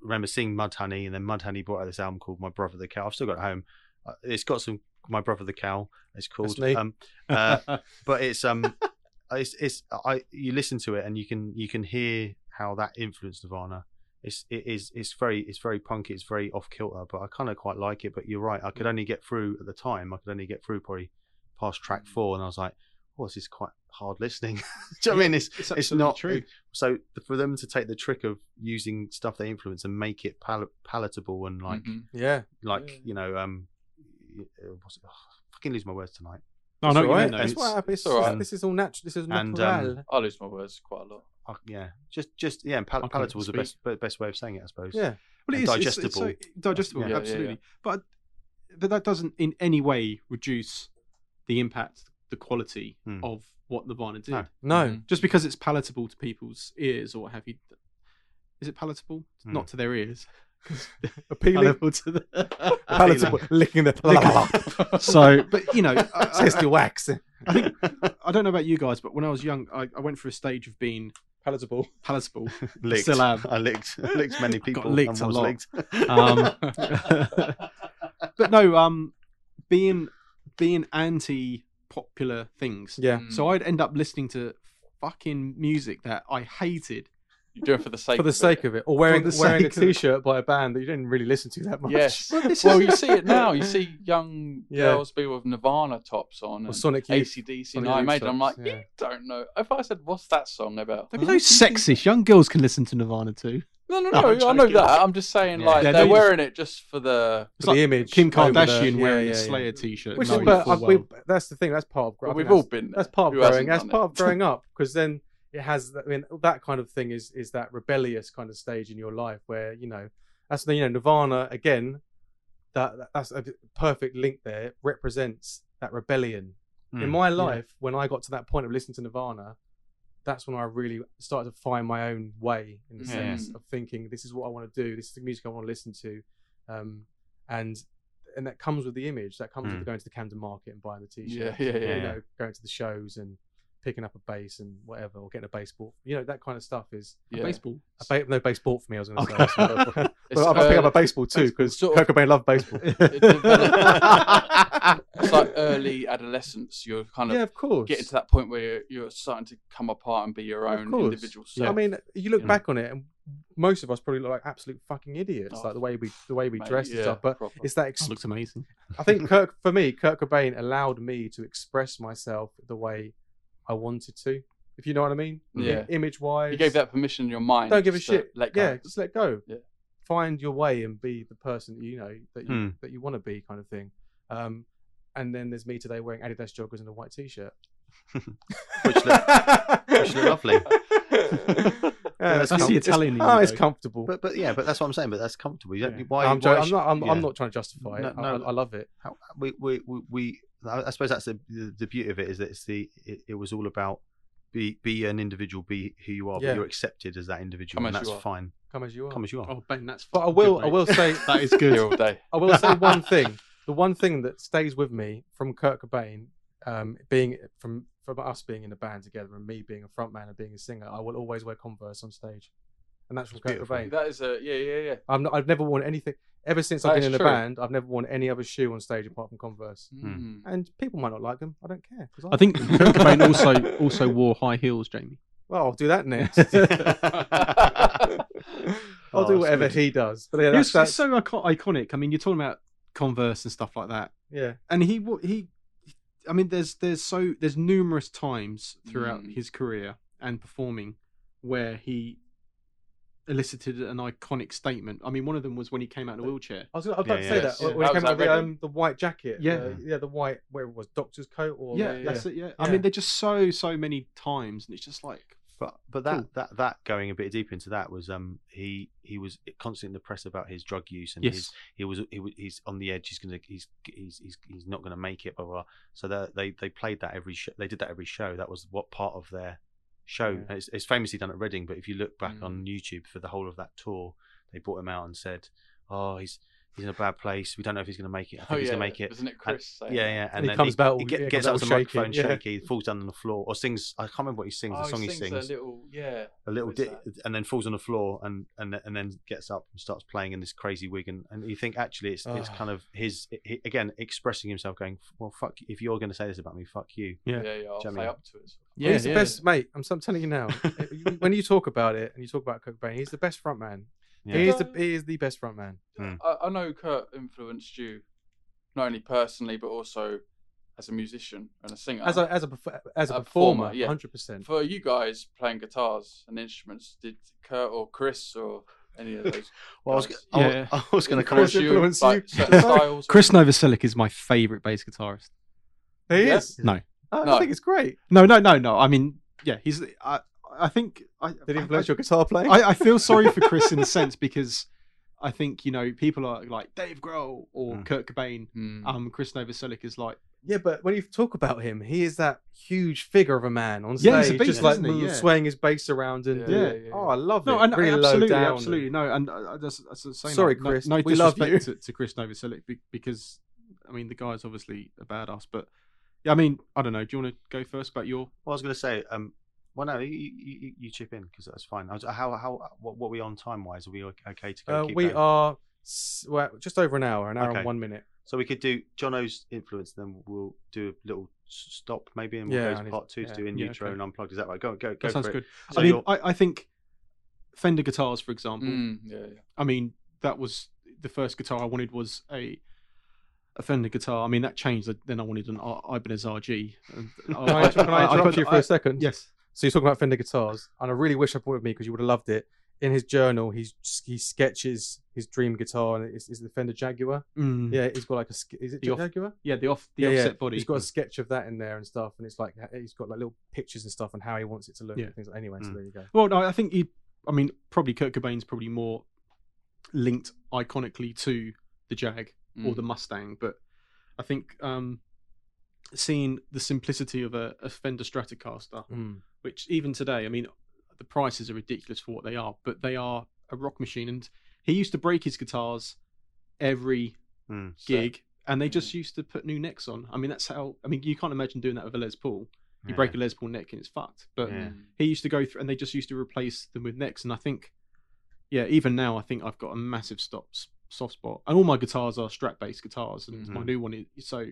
S1: remember seeing Mudhoney, and then Mudhoney brought out this album called My Brother the Cow. I've still got it at home. Uh, It's got some My Brother the Cow. It's called. Um, uh, but it's um, it's it's I you listen to it and you can you can hear how that influenced Nirvana. It's it is it's very it's very punky. It's very off kilter, but I kind of quite like it. But you're right. I could only get through at the time. I could only get through probably past track four, and I was like, "Oh, this is quite hard listening." Do you know what I mean? It's
S4: it's,
S1: it's not
S4: true.
S1: so for them to take the trick of using stuff they influence and make it pal- palatable and like
S3: Mhm.
S2: Yeah.
S1: like
S2: Yeah.
S1: you know um what's it? Oh, I fucking lose my words tonight
S4: No, I know
S2: It's
S4: what you mean,
S2: right.
S4: though.
S2: It's what happens.
S3: It's all right.
S2: This is all natural. This is
S1: And,
S2: natural.
S1: um,
S3: I lose my words quite a lot.
S1: uh, yeah just just yeah pal- palatable is the best best way of saying it I suppose
S2: yeah.
S4: Well,
S1: and
S4: it is it's- it's so-
S1: digestible.
S4: digestible,
S1: Yeah, yeah,
S4: absolutely.
S3: yeah.
S4: But but that doesn't in any way reduce the impact, the quality
S1: Hmm.
S4: of what Nirvana did.
S1: No.
S2: No.
S3: Mhm.
S4: Just because it's palatable to people's ears, or what have you? Is it palatable?
S1: Hmm.
S4: Not to their ears.
S2: Appealing.
S4: palatable to the
S2: Palatable. Licking the.
S4: so, but you know, I, I,
S2: your wax.
S4: I think I don't know about you guys, but when I was young, I, I went through a stage of being
S2: Palatable.
S4: palatable.
S1: licked
S4: still am.
S1: I licked licked many people.
S4: got
S1: people
S4: licked a lot.
S1: licked.
S4: Um, but no, um, being being anti popular things.
S2: Yeah.
S4: So I'd end up listening to fucking music that I hated.
S3: You do it for the sake
S2: For the
S3: of
S2: sake
S3: it.
S2: of it, or wearing
S4: the
S2: wearing a
S4: sake of it.
S2: T-shirt by a band that you didn't really listen to that much.
S3: Yes.
S4: Well, this
S3: well,
S4: is-
S3: you see it now. You see young
S2: Yeah.
S3: girls be with Nirvana tops on
S2: Or
S3: and
S2: Sonic Youth.
S3: ACDC
S2: Sonic
S3: and Iron
S2: Youth
S3: Maiden. I'm like,
S2: yeah.
S3: you don't know. If I said, what's that song about?
S4: Don't be so sexist. Young girls can listen to Nirvana too.
S3: No, no,
S4: No,
S3: no.
S4: I'm
S3: know
S4: joking.
S3: that. I'm just saying,
S1: Yeah.
S3: like,
S4: Yeah,
S3: they're
S4: no, you
S3: wearing it just for the.
S4: It's
S2: For
S4: like
S2: the image.
S4: Kim
S2: over the-
S4: Kardashian
S2: yeah,
S4: wearing
S2: yeah,
S4: a
S2: yeah.
S4: Slayer t-shirt.
S2: Which is, but
S4: full
S2: we, that's the thing. That's part of. I
S3: But we've
S2: that's-
S3: all been.
S2: That's part of growing. That's part of growing up because then it has. I mean, that kind of thing is is that rebellious kind of stage in your life where you know that's the you know Nirvana again. That that- that's a perfect link there. It represents that rebellion in
S1: Mm.
S2: my life. When I got to that point of listening to Nirvana, that's when I really started to find my own way in the
S1: Yeah.
S2: sense of thinking this is what I want to do. This is the music I want to listen to, um, and and that comes with the image. That comes
S1: Mm.
S2: with going to the Camden Market and buying the t-shirt
S3: Yeah, yeah, yeah.
S2: you know, going to the shows and picking up a bass and whatever, or getting a baseball. You know, that kind of stuff is
S3: Yeah.
S4: baseball.
S2: a ba- no baseball for me. I was going to
S4: Okay.
S2: say, but
S3: It's,
S2: I'm picking
S3: uh,
S2: up a baseball too because
S3: sort
S2: Kurt
S3: of-
S2: Cobain loved baseball.
S3: It's like early adolescence. You're kind of
S2: yeah, of course.
S3: getting to that point where you're, you're starting to come apart and be your own individual self.
S2: I mean, you look
S1: Yeah.
S2: back on it, and most of us probably look like absolute fucking idiots,
S3: Oh,
S2: like the way we the way we
S3: Mate,
S2: dress and stuff. But
S3: proper.
S2: it's that.
S4: That
S2: Ex-
S4: looks amazing.
S2: I think Kirk for me, Kurt Cobain allowed me to express myself the way I wanted to. If you know what I mean.
S3: Yeah.
S2: Image wise,
S3: you gave that permission in your mind.
S2: don't give a shit.
S3: Let go.
S2: Yeah, just let go.
S3: Yeah.
S2: Find your way and be the person that you know that you
S1: Hmm.
S2: that you want to be, kind of thing. Um, and then there's me today wearing Adidas joggers and a white t-shirt,
S1: Which look- which look lovely.
S2: Yeah,
S1: that's
S2: it's
S1: the
S4: Italian ah,
S2: It's, oh, it's comfortable.
S1: but but yeah but that's what I'm saying but that's comfortable you don't
S2: Yeah.
S1: why,
S2: I'm,
S1: why
S2: I'm not. I'm,
S1: yeah.
S2: I'm not trying to justify
S1: No,
S2: it. I,
S1: no.
S2: I, I love it.
S1: how, we, we, we, we I I suppose that's the, the the beauty of it is that it's the it, it was all about be be an individual, be who you are,
S2: Yeah.
S1: but you're accepted as that individual,
S3: Come
S1: and that's fine.
S2: Come as you are.
S1: Come as you are.
S4: Oh, Ben, that's.
S2: But I will.
S4: good,
S2: I will say.
S4: that is good.
S3: Here all day.
S2: I will say one thing. The one thing that stays with me from Kurt Cobain, um, being from from us being in a band together and me being a frontman and being a singer, I will always wear Converse on stage, and that's from Kurt
S1: beautiful.
S2: Cobain.
S3: That is a yeah, yeah, yeah.
S2: I'm not, I've never worn anything ever since I've
S3: That
S2: been in
S3: is
S2: the
S3: true.
S2: band. I've never worn any other shoe on stage apart from Converse.
S3: Mm.
S2: And people might not like them. I don't care. 'cause
S4: I think Kurt Cobain also also wore high heels, Jamie.
S2: Well, I'll do that next. I'll
S1: Oh,
S2: do whatever he does. But yeah,
S4: It
S2: that's,
S4: was
S2: that's
S4: so ico- iconic. I mean, you're talking about Converse and stuff like that,
S2: yeah.
S4: and he wa- he. I mean, there's there's so there's numerous times throughout
S3: Mm.
S4: his career and performing where he elicited an iconic statement. I mean, one of them was when he came out in a wheelchair.
S2: I was, I was about
S1: Yeah,
S2: to say
S1: yeah.
S2: that
S3: Yeah.
S2: when
S3: That
S2: he came out
S3: that
S2: the,
S3: Reading?
S2: um, the white jacket.
S4: Yeah.
S2: uh, yeah, the white where it was doctor's coat or
S4: yeah,
S2: yeah,
S4: that's it. Yeah. I mean, they're just so so many times, and it's just like
S1: But but that,
S4: Cool.
S1: that that going a bit deeper into that was um he he was constantly in the press about his drug use and his
S4: yes,
S1: he was he was he's on the edge. He's gonna he's he's he's, he's not gonna make it. Blah blah. blah. So they they played that every show. They did that every show. That was what part of their show.
S2: Yeah.
S1: It's, it's famously done at Reading. But if you look back
S3: Mm.
S1: on YouTube for the whole of that tour, they brought him out and said, "Oh, he's he's in a bad place. We don't know if he's going to make it. I think
S3: Oh
S1: he's
S3: yeah,
S1: going to make it.
S3: Wasn't it Chris? saying
S1: Yeah, yeah. And,
S2: And he
S1: then
S2: comes
S1: he,
S2: out-
S1: he get,
S2: comes
S1: gets
S2: out
S1: out of the
S2: all
S1: microphone
S2: shaky, yeah.
S1: shaky, falls down on the floor, or sings. I can't remember what he sings.
S3: Oh,
S1: the song
S3: he
S1: he
S3: sings
S1: sings.
S3: a little, yeah.
S1: a little di- and then falls on the floor and and and then gets up and starts playing in this crazy wig and, and you think actually it's it's
S2: Ah.
S1: kind of his he, again expressing himself going well fuck if you're going to say this about me fuck you
S4: Yeah.
S3: Yeah, yeah. I'll
S1: Do you know what I
S3: play up to it.
S2: Yeah, he's the
S4: yeah.
S2: best, mate. I'm, I'm telling you now. when you talk about it and you talk about Kurt Cobain, he's the best front man.
S1: Yeah
S2: He is the he is the best front man.
S1: Mm.
S3: I, I know Kurt influenced you, not only personally but also as a musician and a singer.
S2: As a as a as a,
S3: A
S2: performer,
S3: performer, yeah.
S2: hundred percent.
S3: For you guys playing guitars and instruments, did Kurt or Chris or any of those?
S1: well I was,
S3: guys
S1: I was-
S4: Yeah.
S1: I was going to
S3: influence
S1: comment
S3: you,
S2: influence
S3: like,
S2: you?
S3: styles?
S4: Chris Novoselic is my favorite bass guitarist.
S2: He
S3: Yeah.
S2: is.
S4: No,
S2: I,
S3: No.
S2: I think it's great.
S4: no, no, no, no. I mean, yeah, he's. I, I think. I,
S2: Did he
S4: I-
S2: influence your guitar playing?
S4: I, I feel sorry for Chris in a sense because I think you know people are like Dave Grohl or
S1: Mm.
S4: Kurt Cobain.
S3: Mm.
S4: Um, Chris Novoselic is like
S2: yeah, but when you talk about him, he is that huge figure of a man on
S4: Yeah,
S2: stage,
S4: he's a beast,
S2: just like
S4: isn't he? Yeah.
S2: swaying his bass around and
S3: Yeah,
S2: yeah.
S3: yeah, yeah.
S2: Oh, I love
S4: no,
S2: it.
S4: and
S2: really
S4: absolutely,
S2: low down.
S4: absolutely no. And uh, that's, that's the same.
S2: Sorry,
S4: no,
S2: Chris,
S4: No,
S2: we love
S4: disrespect
S2: you.
S4: To, to Chris Novoselic because I mean the guy's obviously a badass, but yeah, I mean I don't know. Do you want to go first about your?
S1: well I was going to say um well no you, you, you- you chip in because that's fine how how what, what are we on time wise are we okay to go
S2: Uh,
S1: keep
S2: we
S1: going?
S2: are well, just over an hour, an hour
S1: Okay.
S2: and one minute.
S1: so we could do Jono's influence then we'll do a little stop maybe and we'll
S2: Yeah,
S1: go to part two to do in
S4: Yeah,
S1: utero
S4: okay.
S1: and unplugged is that right go go go
S4: That sounds
S1: for it.
S4: good.
S1: So
S4: I mean, I, I think Fender guitars, for example.
S3: Mm, yeah, yeah.
S4: I mean, that was the first guitar I wanted was a a Fender guitar. I mean, that changed. Then I wanted an I- Ibanez RG. And
S2: Can I, can I interrupt
S4: put-
S2: you for
S4: I-
S2: a second?
S4: Yes.
S2: So you're talking about Fender guitars, and I really wish I brought it with me because you would have loved it. In his journal, he's he sketches his dream guitar, and it's, it's the Fender Jaguar.
S4: Mm.
S2: Yeah, he's got like a is it
S4: The off-
S2: Jaguar?
S4: Yeah, the off the
S2: yeah,
S4: offset
S2: yeah.
S4: body.
S2: He's got a sketch of that in there and stuff, and it's like he's got like little pictures and stuff and how he wants it to look.
S4: Yeah.
S2: And things like, anyway, so
S1: Mm.
S2: there you go.
S4: Well, no, I think he. I mean, probably Kurt Cobain's probably more linked iconically to the Jag or
S3: Mm.
S4: the Mustang, but I think um, seeing the simplicity of a, a Fender Stratocaster,
S2: Mm.
S4: Which even today, I mean, the prices are ridiculous for what they are, but they are a rock machine. And he used to break his guitars every
S1: Mm.
S4: gig, and they just used to put new necks on. I mean, that's how. I mean, you can't imagine doing that with a Les Paul. You
S1: Yeah.
S4: break a Les Paul neck and it's fucked. But
S1: Yeah.
S3: Mm.
S4: he used to go through, and they just used to replace them with necks. And I think, yeah, even now, I think I've got a massive stop soft spot. And all my guitars are strap based guitars, and my
S1: Mhm.
S4: new one is so.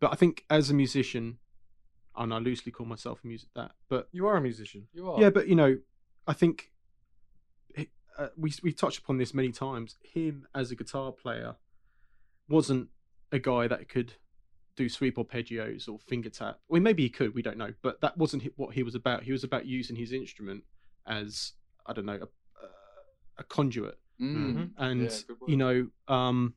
S4: But I think as a musician, and I loosely call myself a music that, but
S2: You are a musician.
S3: You are.
S4: yeah, but you know, I think he- uh, we we touched upon this many times. Him as a guitar player wasn't a guy that could do sweep arpeggios or finger tap. Well, maybe he could. We don't know, but that wasn't hi- what he was about. He was about using his instrument as I don't know a, a conduit,
S3: Mm.
S4: and
S3: Yeah, good
S4: you know, um,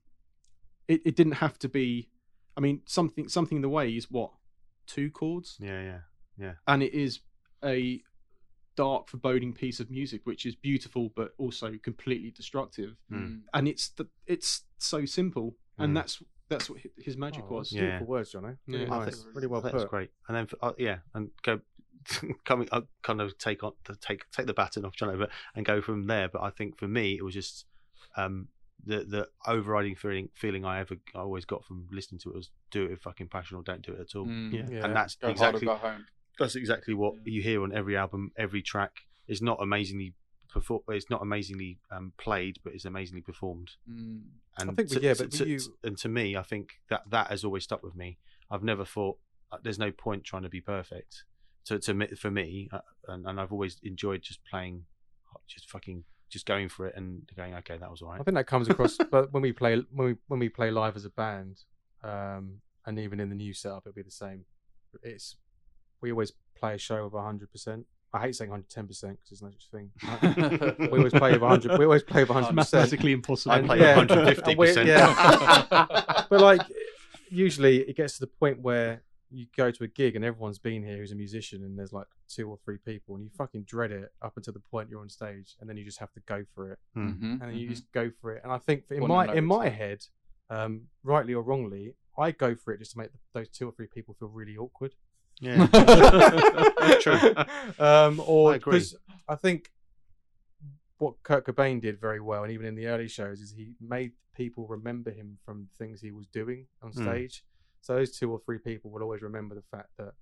S4: it it didn't have to be. I mean, something something in the way is what two chords
S1: yeah yeah yeah.
S4: and it is a dark, foreboding piece of music, which is beautiful but also completely destructive.
S3: Mm.
S4: And it's the, it's so simple, and
S1: Mm.
S4: that's that's what his magic
S2: Oh,
S4: was.
S1: Yeah.
S2: Beautiful words, Johnny. Really
S4: Yeah.
S1: I
S2: nice.
S3: think-
S2: really well
S1: that's
S2: put.
S1: great. And then, for, uh, yeah, and go coming, uh, kind of take on to take take the baton off John over and go from there. But I think for me, it was just um, the the overriding feeling feeling I ever I always got from listening to it was do it with fucking passion or don't do it at all.
S3: Mm.
S4: Yeah.
S2: Yeah.
S1: And that's
S3: Go
S1: exactly
S3: hard or go home.
S1: that's exactly what
S3: Yeah.
S1: you hear on every album, every track. It's not amazingly perform. It's not amazingly um, played, but it's amazingly performed.
S3: Mm.
S1: And
S2: I think
S1: to,
S2: yeah, but
S1: to-
S2: you-
S1: and to me, I think that that has always stuck with me. I've never thought uh, there's no point trying to be perfect. To to me, for me, uh, and, and I've always enjoyed just playing, just fucking, just going for it and going, okay, that was all
S2: I think that comes across, but when we play when we when we play live as a band, um, and even in the new setup, it'll be the same. It's we always play a show with hundred percent. I hate saying hundred ten percent because there's no such thing. we always play with hundred. We always play with hundred percent.
S4: Mathematically impossible.
S1: I play
S2: yeah.
S1: 150 percent.
S2: yeah. but like usually it gets to the point where you go to a gig and everyone's been here who's a musician and there's like two or three people and you fucking dread it up until the point you're on stage and then you just have to go for it.
S3: Mhm,
S2: and then you just go for it. And i think in
S3: Want to
S2: my in my
S3: it's-
S2: head um rightly or wrongly i go for it just to make those two or three people feel really awkward.
S1: Yeah, true.
S2: um or
S1: I agree.
S2: because i think what Kurt Cobain did very well, and even in the early shows, is he made people remember him from things he was doing on
S1: Mm.
S2: Stage. So those two or three people will always remember the fact that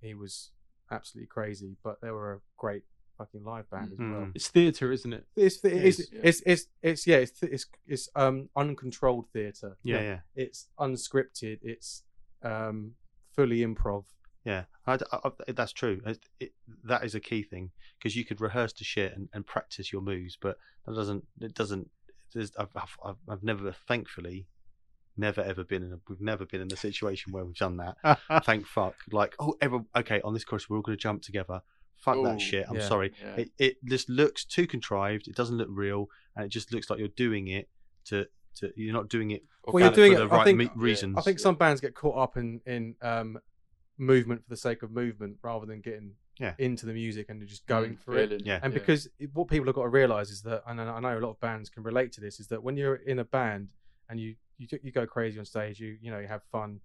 S2: he was absolutely crazy, but they were a great fucking live band as well.
S1: Mm.
S4: It's theatre, isn't it?
S2: It's
S3: It
S2: it's,
S3: is, yeah.
S2: it's it's it's yeah it's it's it's um uncontrolled theatre.
S1: Yeah, yeah,
S2: It's unscripted. It's um fully improv.
S1: yeah. I, I- I- that's true. It, it, that is a key thing because you could rehearse to shit and, and practice your moves, but that doesn't. It doesn't. There's, I've, I've, I've- I've never, thankfully, never ever been in. A, we've never been in a situation where we've done that. Thank fuck. Like, oh, ever okay on this course, we're all going to jump together. Fuck
S3: Ooh,
S1: that shit. I'm
S2: yeah.
S1: sorry.
S3: Yeah.
S1: It, it just looks too contrived. It doesn't look real, and it just looks like you're doing it to. to you're not doing it
S2: Well, you're
S1: for
S2: doing
S1: the
S2: it- I
S1: right
S2: think-
S1: me-
S3: yeah,
S1: reasons.
S2: I think some bands get caught up in in um, movement for the sake of movement rather than getting
S1: Yeah.
S2: into the music and just going for it.
S1: Yeah.
S2: And because it- what people have got to realize is that, and I I know a lot of bands can relate to this, is that when you're in a band and you you, go- you go crazy on stage, you you know you have fun,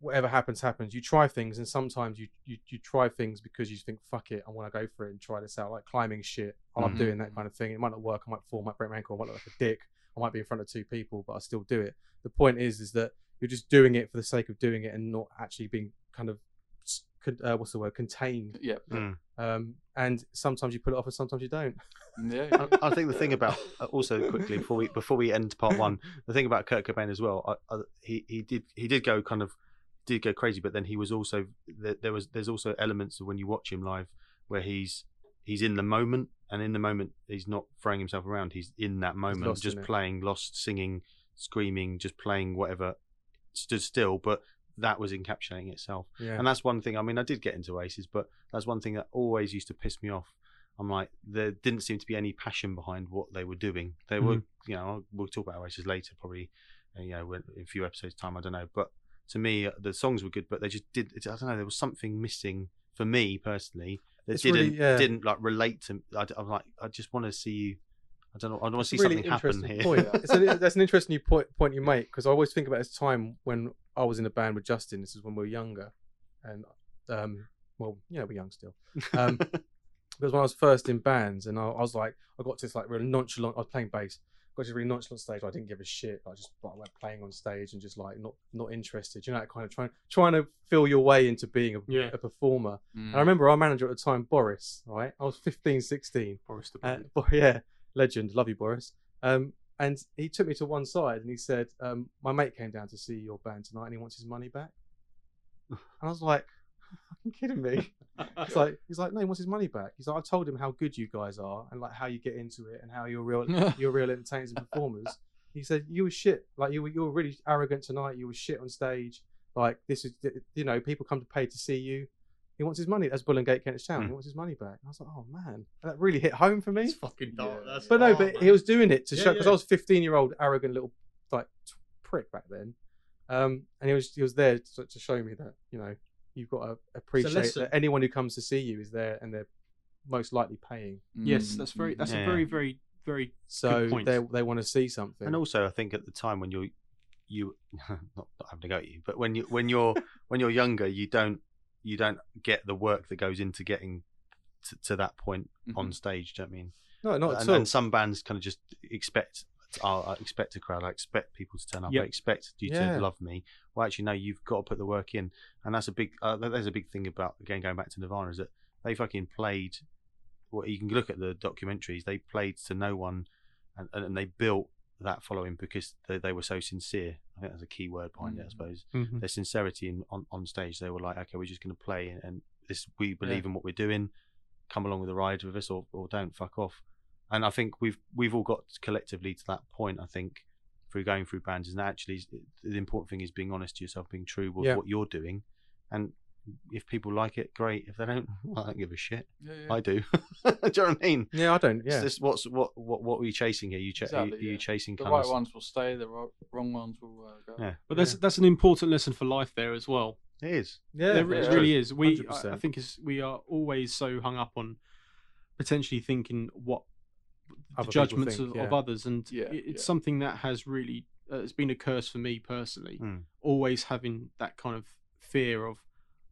S2: whatever happens happens. You try things, and sometimes you you, you try things because you think fuck it, I want to go for it and try this out, like climbing shit. I love
S1: Mhm.
S2: doing that kind of thing. It might not work. I might fall, I might break my ankle, I might look like a dick. I might be in front of two people, but I still do it. The point is, is that you're just doing it for the sake of doing it and not actually being kind of con- uh, what's the word contained.
S3: yeah,
S1: Mm.
S2: Um, and sometimes you pull it off, and sometimes you don't.
S3: yeah.
S1: I, I think the thing about uh, also quickly before we before we end part one, the thing about Kurt Cobain as well, I, I, he he did he did go kind of did go crazy, but then he was also there, there was there's also elements of when you watch him live where he's he's in the moment, and in the moment he's not throwing himself around. He's in that moment,
S2: lost
S1: just
S2: in it.
S1: playing, lost, singing, screaming, just playing whatever, stood still, but. That was encapsulating itself.
S2: Yeah.
S1: And that's one thing. I mean, I did get into races, but that's one thing that always used to piss me off. I'm like, there didn't seem to be any passion behind what they were doing. They were, you know, we'll talk about races later, probably, uh, you know, in a few episodes time. I don't know, but to me, uh, the songs were good, but they just did. I don't know. There was something missing for me personally that
S2: It's
S1: didn't
S2: really- yeah.
S1: didn't like relate to. I, am like, I just want to see you. I don't know. I want to see
S2: really
S1: something happen here.
S2: Point. It's a, that's an interesting point point you make because I always think about this time when I was in a band with Justin. This is when we were younger, and um, well, you know, we're young still. Um, because when I was first in bands, and I, I was like, I got to this like really nonchalant. I was playing bass. Got to this really nonchalant stage. I didn't give a shit. I just like, went playing on stage and just like not not interested. You know, that kind of trying trying to feel your way into being a,
S4: Yeah.
S2: a performer.
S3: Mm.
S2: And I remember our manager at the time, Boris. Right, I was 15, 16.
S4: Boris the
S2: Uh, yeah, legend. Love you, Boris. Um, and he took me to one side and he said, um, "My mate came down to see your band tonight, and he wants his money back." And I was like, "Are you kidding me?" It's like he's like, "No, he wants his money back." He's like, "I told him how good you guys are and like how you get into it and how you're real, you're real entertainers and performers." He said, "You were shit. Like you were, you were really arrogant tonight. You were shit on stage. Like this is, you know, people come to pay to see you." He wants his money. That's Bull and Gate Kentish Town. He
S1: Hmm.
S2: wants his money back. And I was like, oh man, that really hit home for me.
S4: It's fucking dark.
S3: Yeah.
S4: That's
S2: But no,
S4: hard,
S2: but
S4: man.
S2: he was doing it to
S4: Yeah,
S2: show because
S4: yeah.
S2: I was 15 year old arrogant little like t- prick back then, um, and he was he was there to, to show me that you know you've got to appreciate
S4: lesson.
S2: that anyone who comes to see you is there and they're most likely paying.
S4: Yes,
S3: Mm,
S4: that's very. That's
S1: Yeah.
S4: a very, very, very.
S2: So
S4: point.
S2: they they want to see something.
S1: And also, I think at the time when you're you not, not having to go at you, but when you when you're when you're younger, you don't you don't get the work that goes into getting to, to that point on
S3: Mhm.
S1: stage. Do you know what I mean?
S2: no, not at all.
S1: and some bands kind of just expect. I I expect a crowd. I expect people to turn up.
S4: Yep.
S1: I expect you
S2: Yeah.
S1: to love me. Well, actually, no. You've got to put the work in, and that's a big. Uh, there's a big thing about again going back to Nirvana is that they fucking played. Well, you can look at the documentaries. They played to no one, and, and, and they built that following because they, they were so sincere. I think that's a key word behind it. I
S3: Mm.
S1: suppose
S4: Mhm.
S1: their sincerity in, on on stage. They were like, okay, we're just going to play, and, and this we believe in what we're doing. Come along with the ride with us, or, or don't fuck off. And I think we've we've all got collectively to that point. I think through going through bands, and actually the important thing is being honest to yourself, being true with
S2: Yeah.
S1: what you're doing, and if people like it, great. If they don't, well, I don't give a shit.
S3: Yeah, yeah.
S1: I do. do you know what I mean?
S2: yeah, I don't.
S1: It's
S2: Yeah,
S1: just what's what what what are you chasing here? You ch-
S3: Exactly,
S1: are you, are you chasing
S3: the right
S1: of
S3: ones will stay. The ro- wrong ones will uh, go.
S1: Yeah.
S4: But that's
S2: Yeah.
S4: that's an important lesson for life there as well.
S1: it is.
S2: yeah,
S4: there
S3: yeah,
S4: it really is. We, I,
S2: 100%.
S4: I think, is we are always so hung up on potentially thinking what
S2: Other people
S4: judgments
S2: think,
S4: of,
S2: yeah.
S4: of others, and
S3: Yeah,
S4: it's
S3: yeah.
S4: something that has really uh, it's been a curse for me personally.
S1: Mm.
S4: Always having that kind of fear of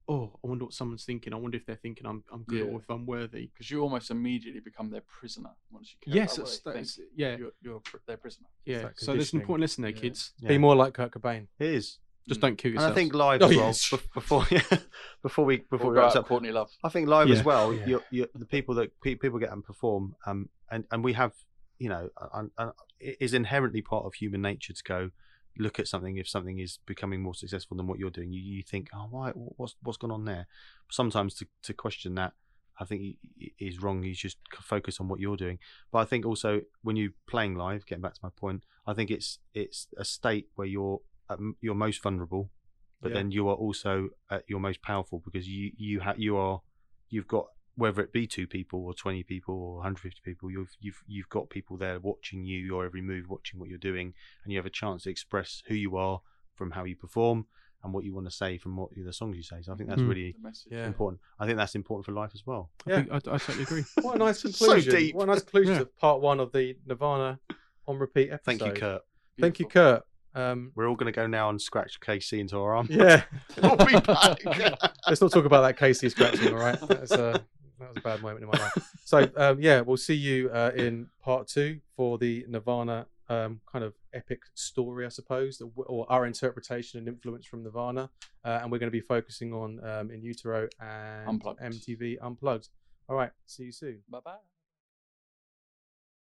S4: oh, I wonder what someone's thinking. I wonder if they're thinking I'm I'm good
S3: Yeah.
S4: or if I'm worthy.
S3: Because you almost immediately become their prisoner once you care
S4: Yes,
S3: about
S4: that's, that's
S3: think.
S4: yeah,
S3: You're, you're pr- their prisoner.
S4: yeah. So there's an important lesson there,
S3: Yeah.
S4: kids.
S1: Yeah.
S2: Be more like Kurt Cobain.
S1: It is.
S4: Just
S3: Mm.
S4: don't kill
S1: And
S4: yourself.
S1: I think live
S2: Oh,
S1: as well.
S2: yes.
S1: bef- Before before we before
S3: Before
S1: we
S3: we
S1: wrap
S3: out
S1: up,
S3: Courtney Love.
S1: I think live
S4: Yeah.
S1: as well.
S2: Yeah.
S1: You're, you're, the people that pe- people get and perform, um, and and we have, you know, and, and it is inherently part of human nature to go look at something if something is becoming more successful than what you're doing. You you think, oh, why? What's what's gone on there? Sometimes to to question that, I think is wrong. You just focus on what you're doing. But I think also when you're playing live, getting back to my point, I think it's it's a state where you're at you're most vulnerable, but
S2: Yeah.
S1: then you are also at your most powerful because you you have you are you've got whether it be two people or 20 people or 150 people you've you've you've got people there watching you your every move watching what you're doing and you have a chance to express who you are from how you perform and what you want to say from what the songs you say so i think that's
S4: Mm.
S1: really
S2: Yeah.
S1: important i think that's important for life as well
S4: I,
S2: Yeah.
S4: think, I, I totally agree.
S2: What a nice conclusion
S1: So
S2: conclusion.
S1: deep.
S2: What a nice conclusion
S4: Yeah.
S2: to part one of the Nirvana on repeat episode.
S1: thank you kurt
S2: Thank you, Kurt. Um,
S1: we're all going to go now and scratch kc into our arm
S2: yeah.
S1: I'll be back.
S2: Let's not talk about that Casey scratching, all right? That's, uh, that was a bad moment in my life. So, um, yeah, we'll see you uh, in part two for the Nirvana um, kind of epic story, I suppose, or- our interpretation and influence from Nirvana. Uh, and we're going to be focusing on um, In Utero and
S3: Unplugged.
S2: MTV Unplugged. All right, see you soon.
S3: Bye bye.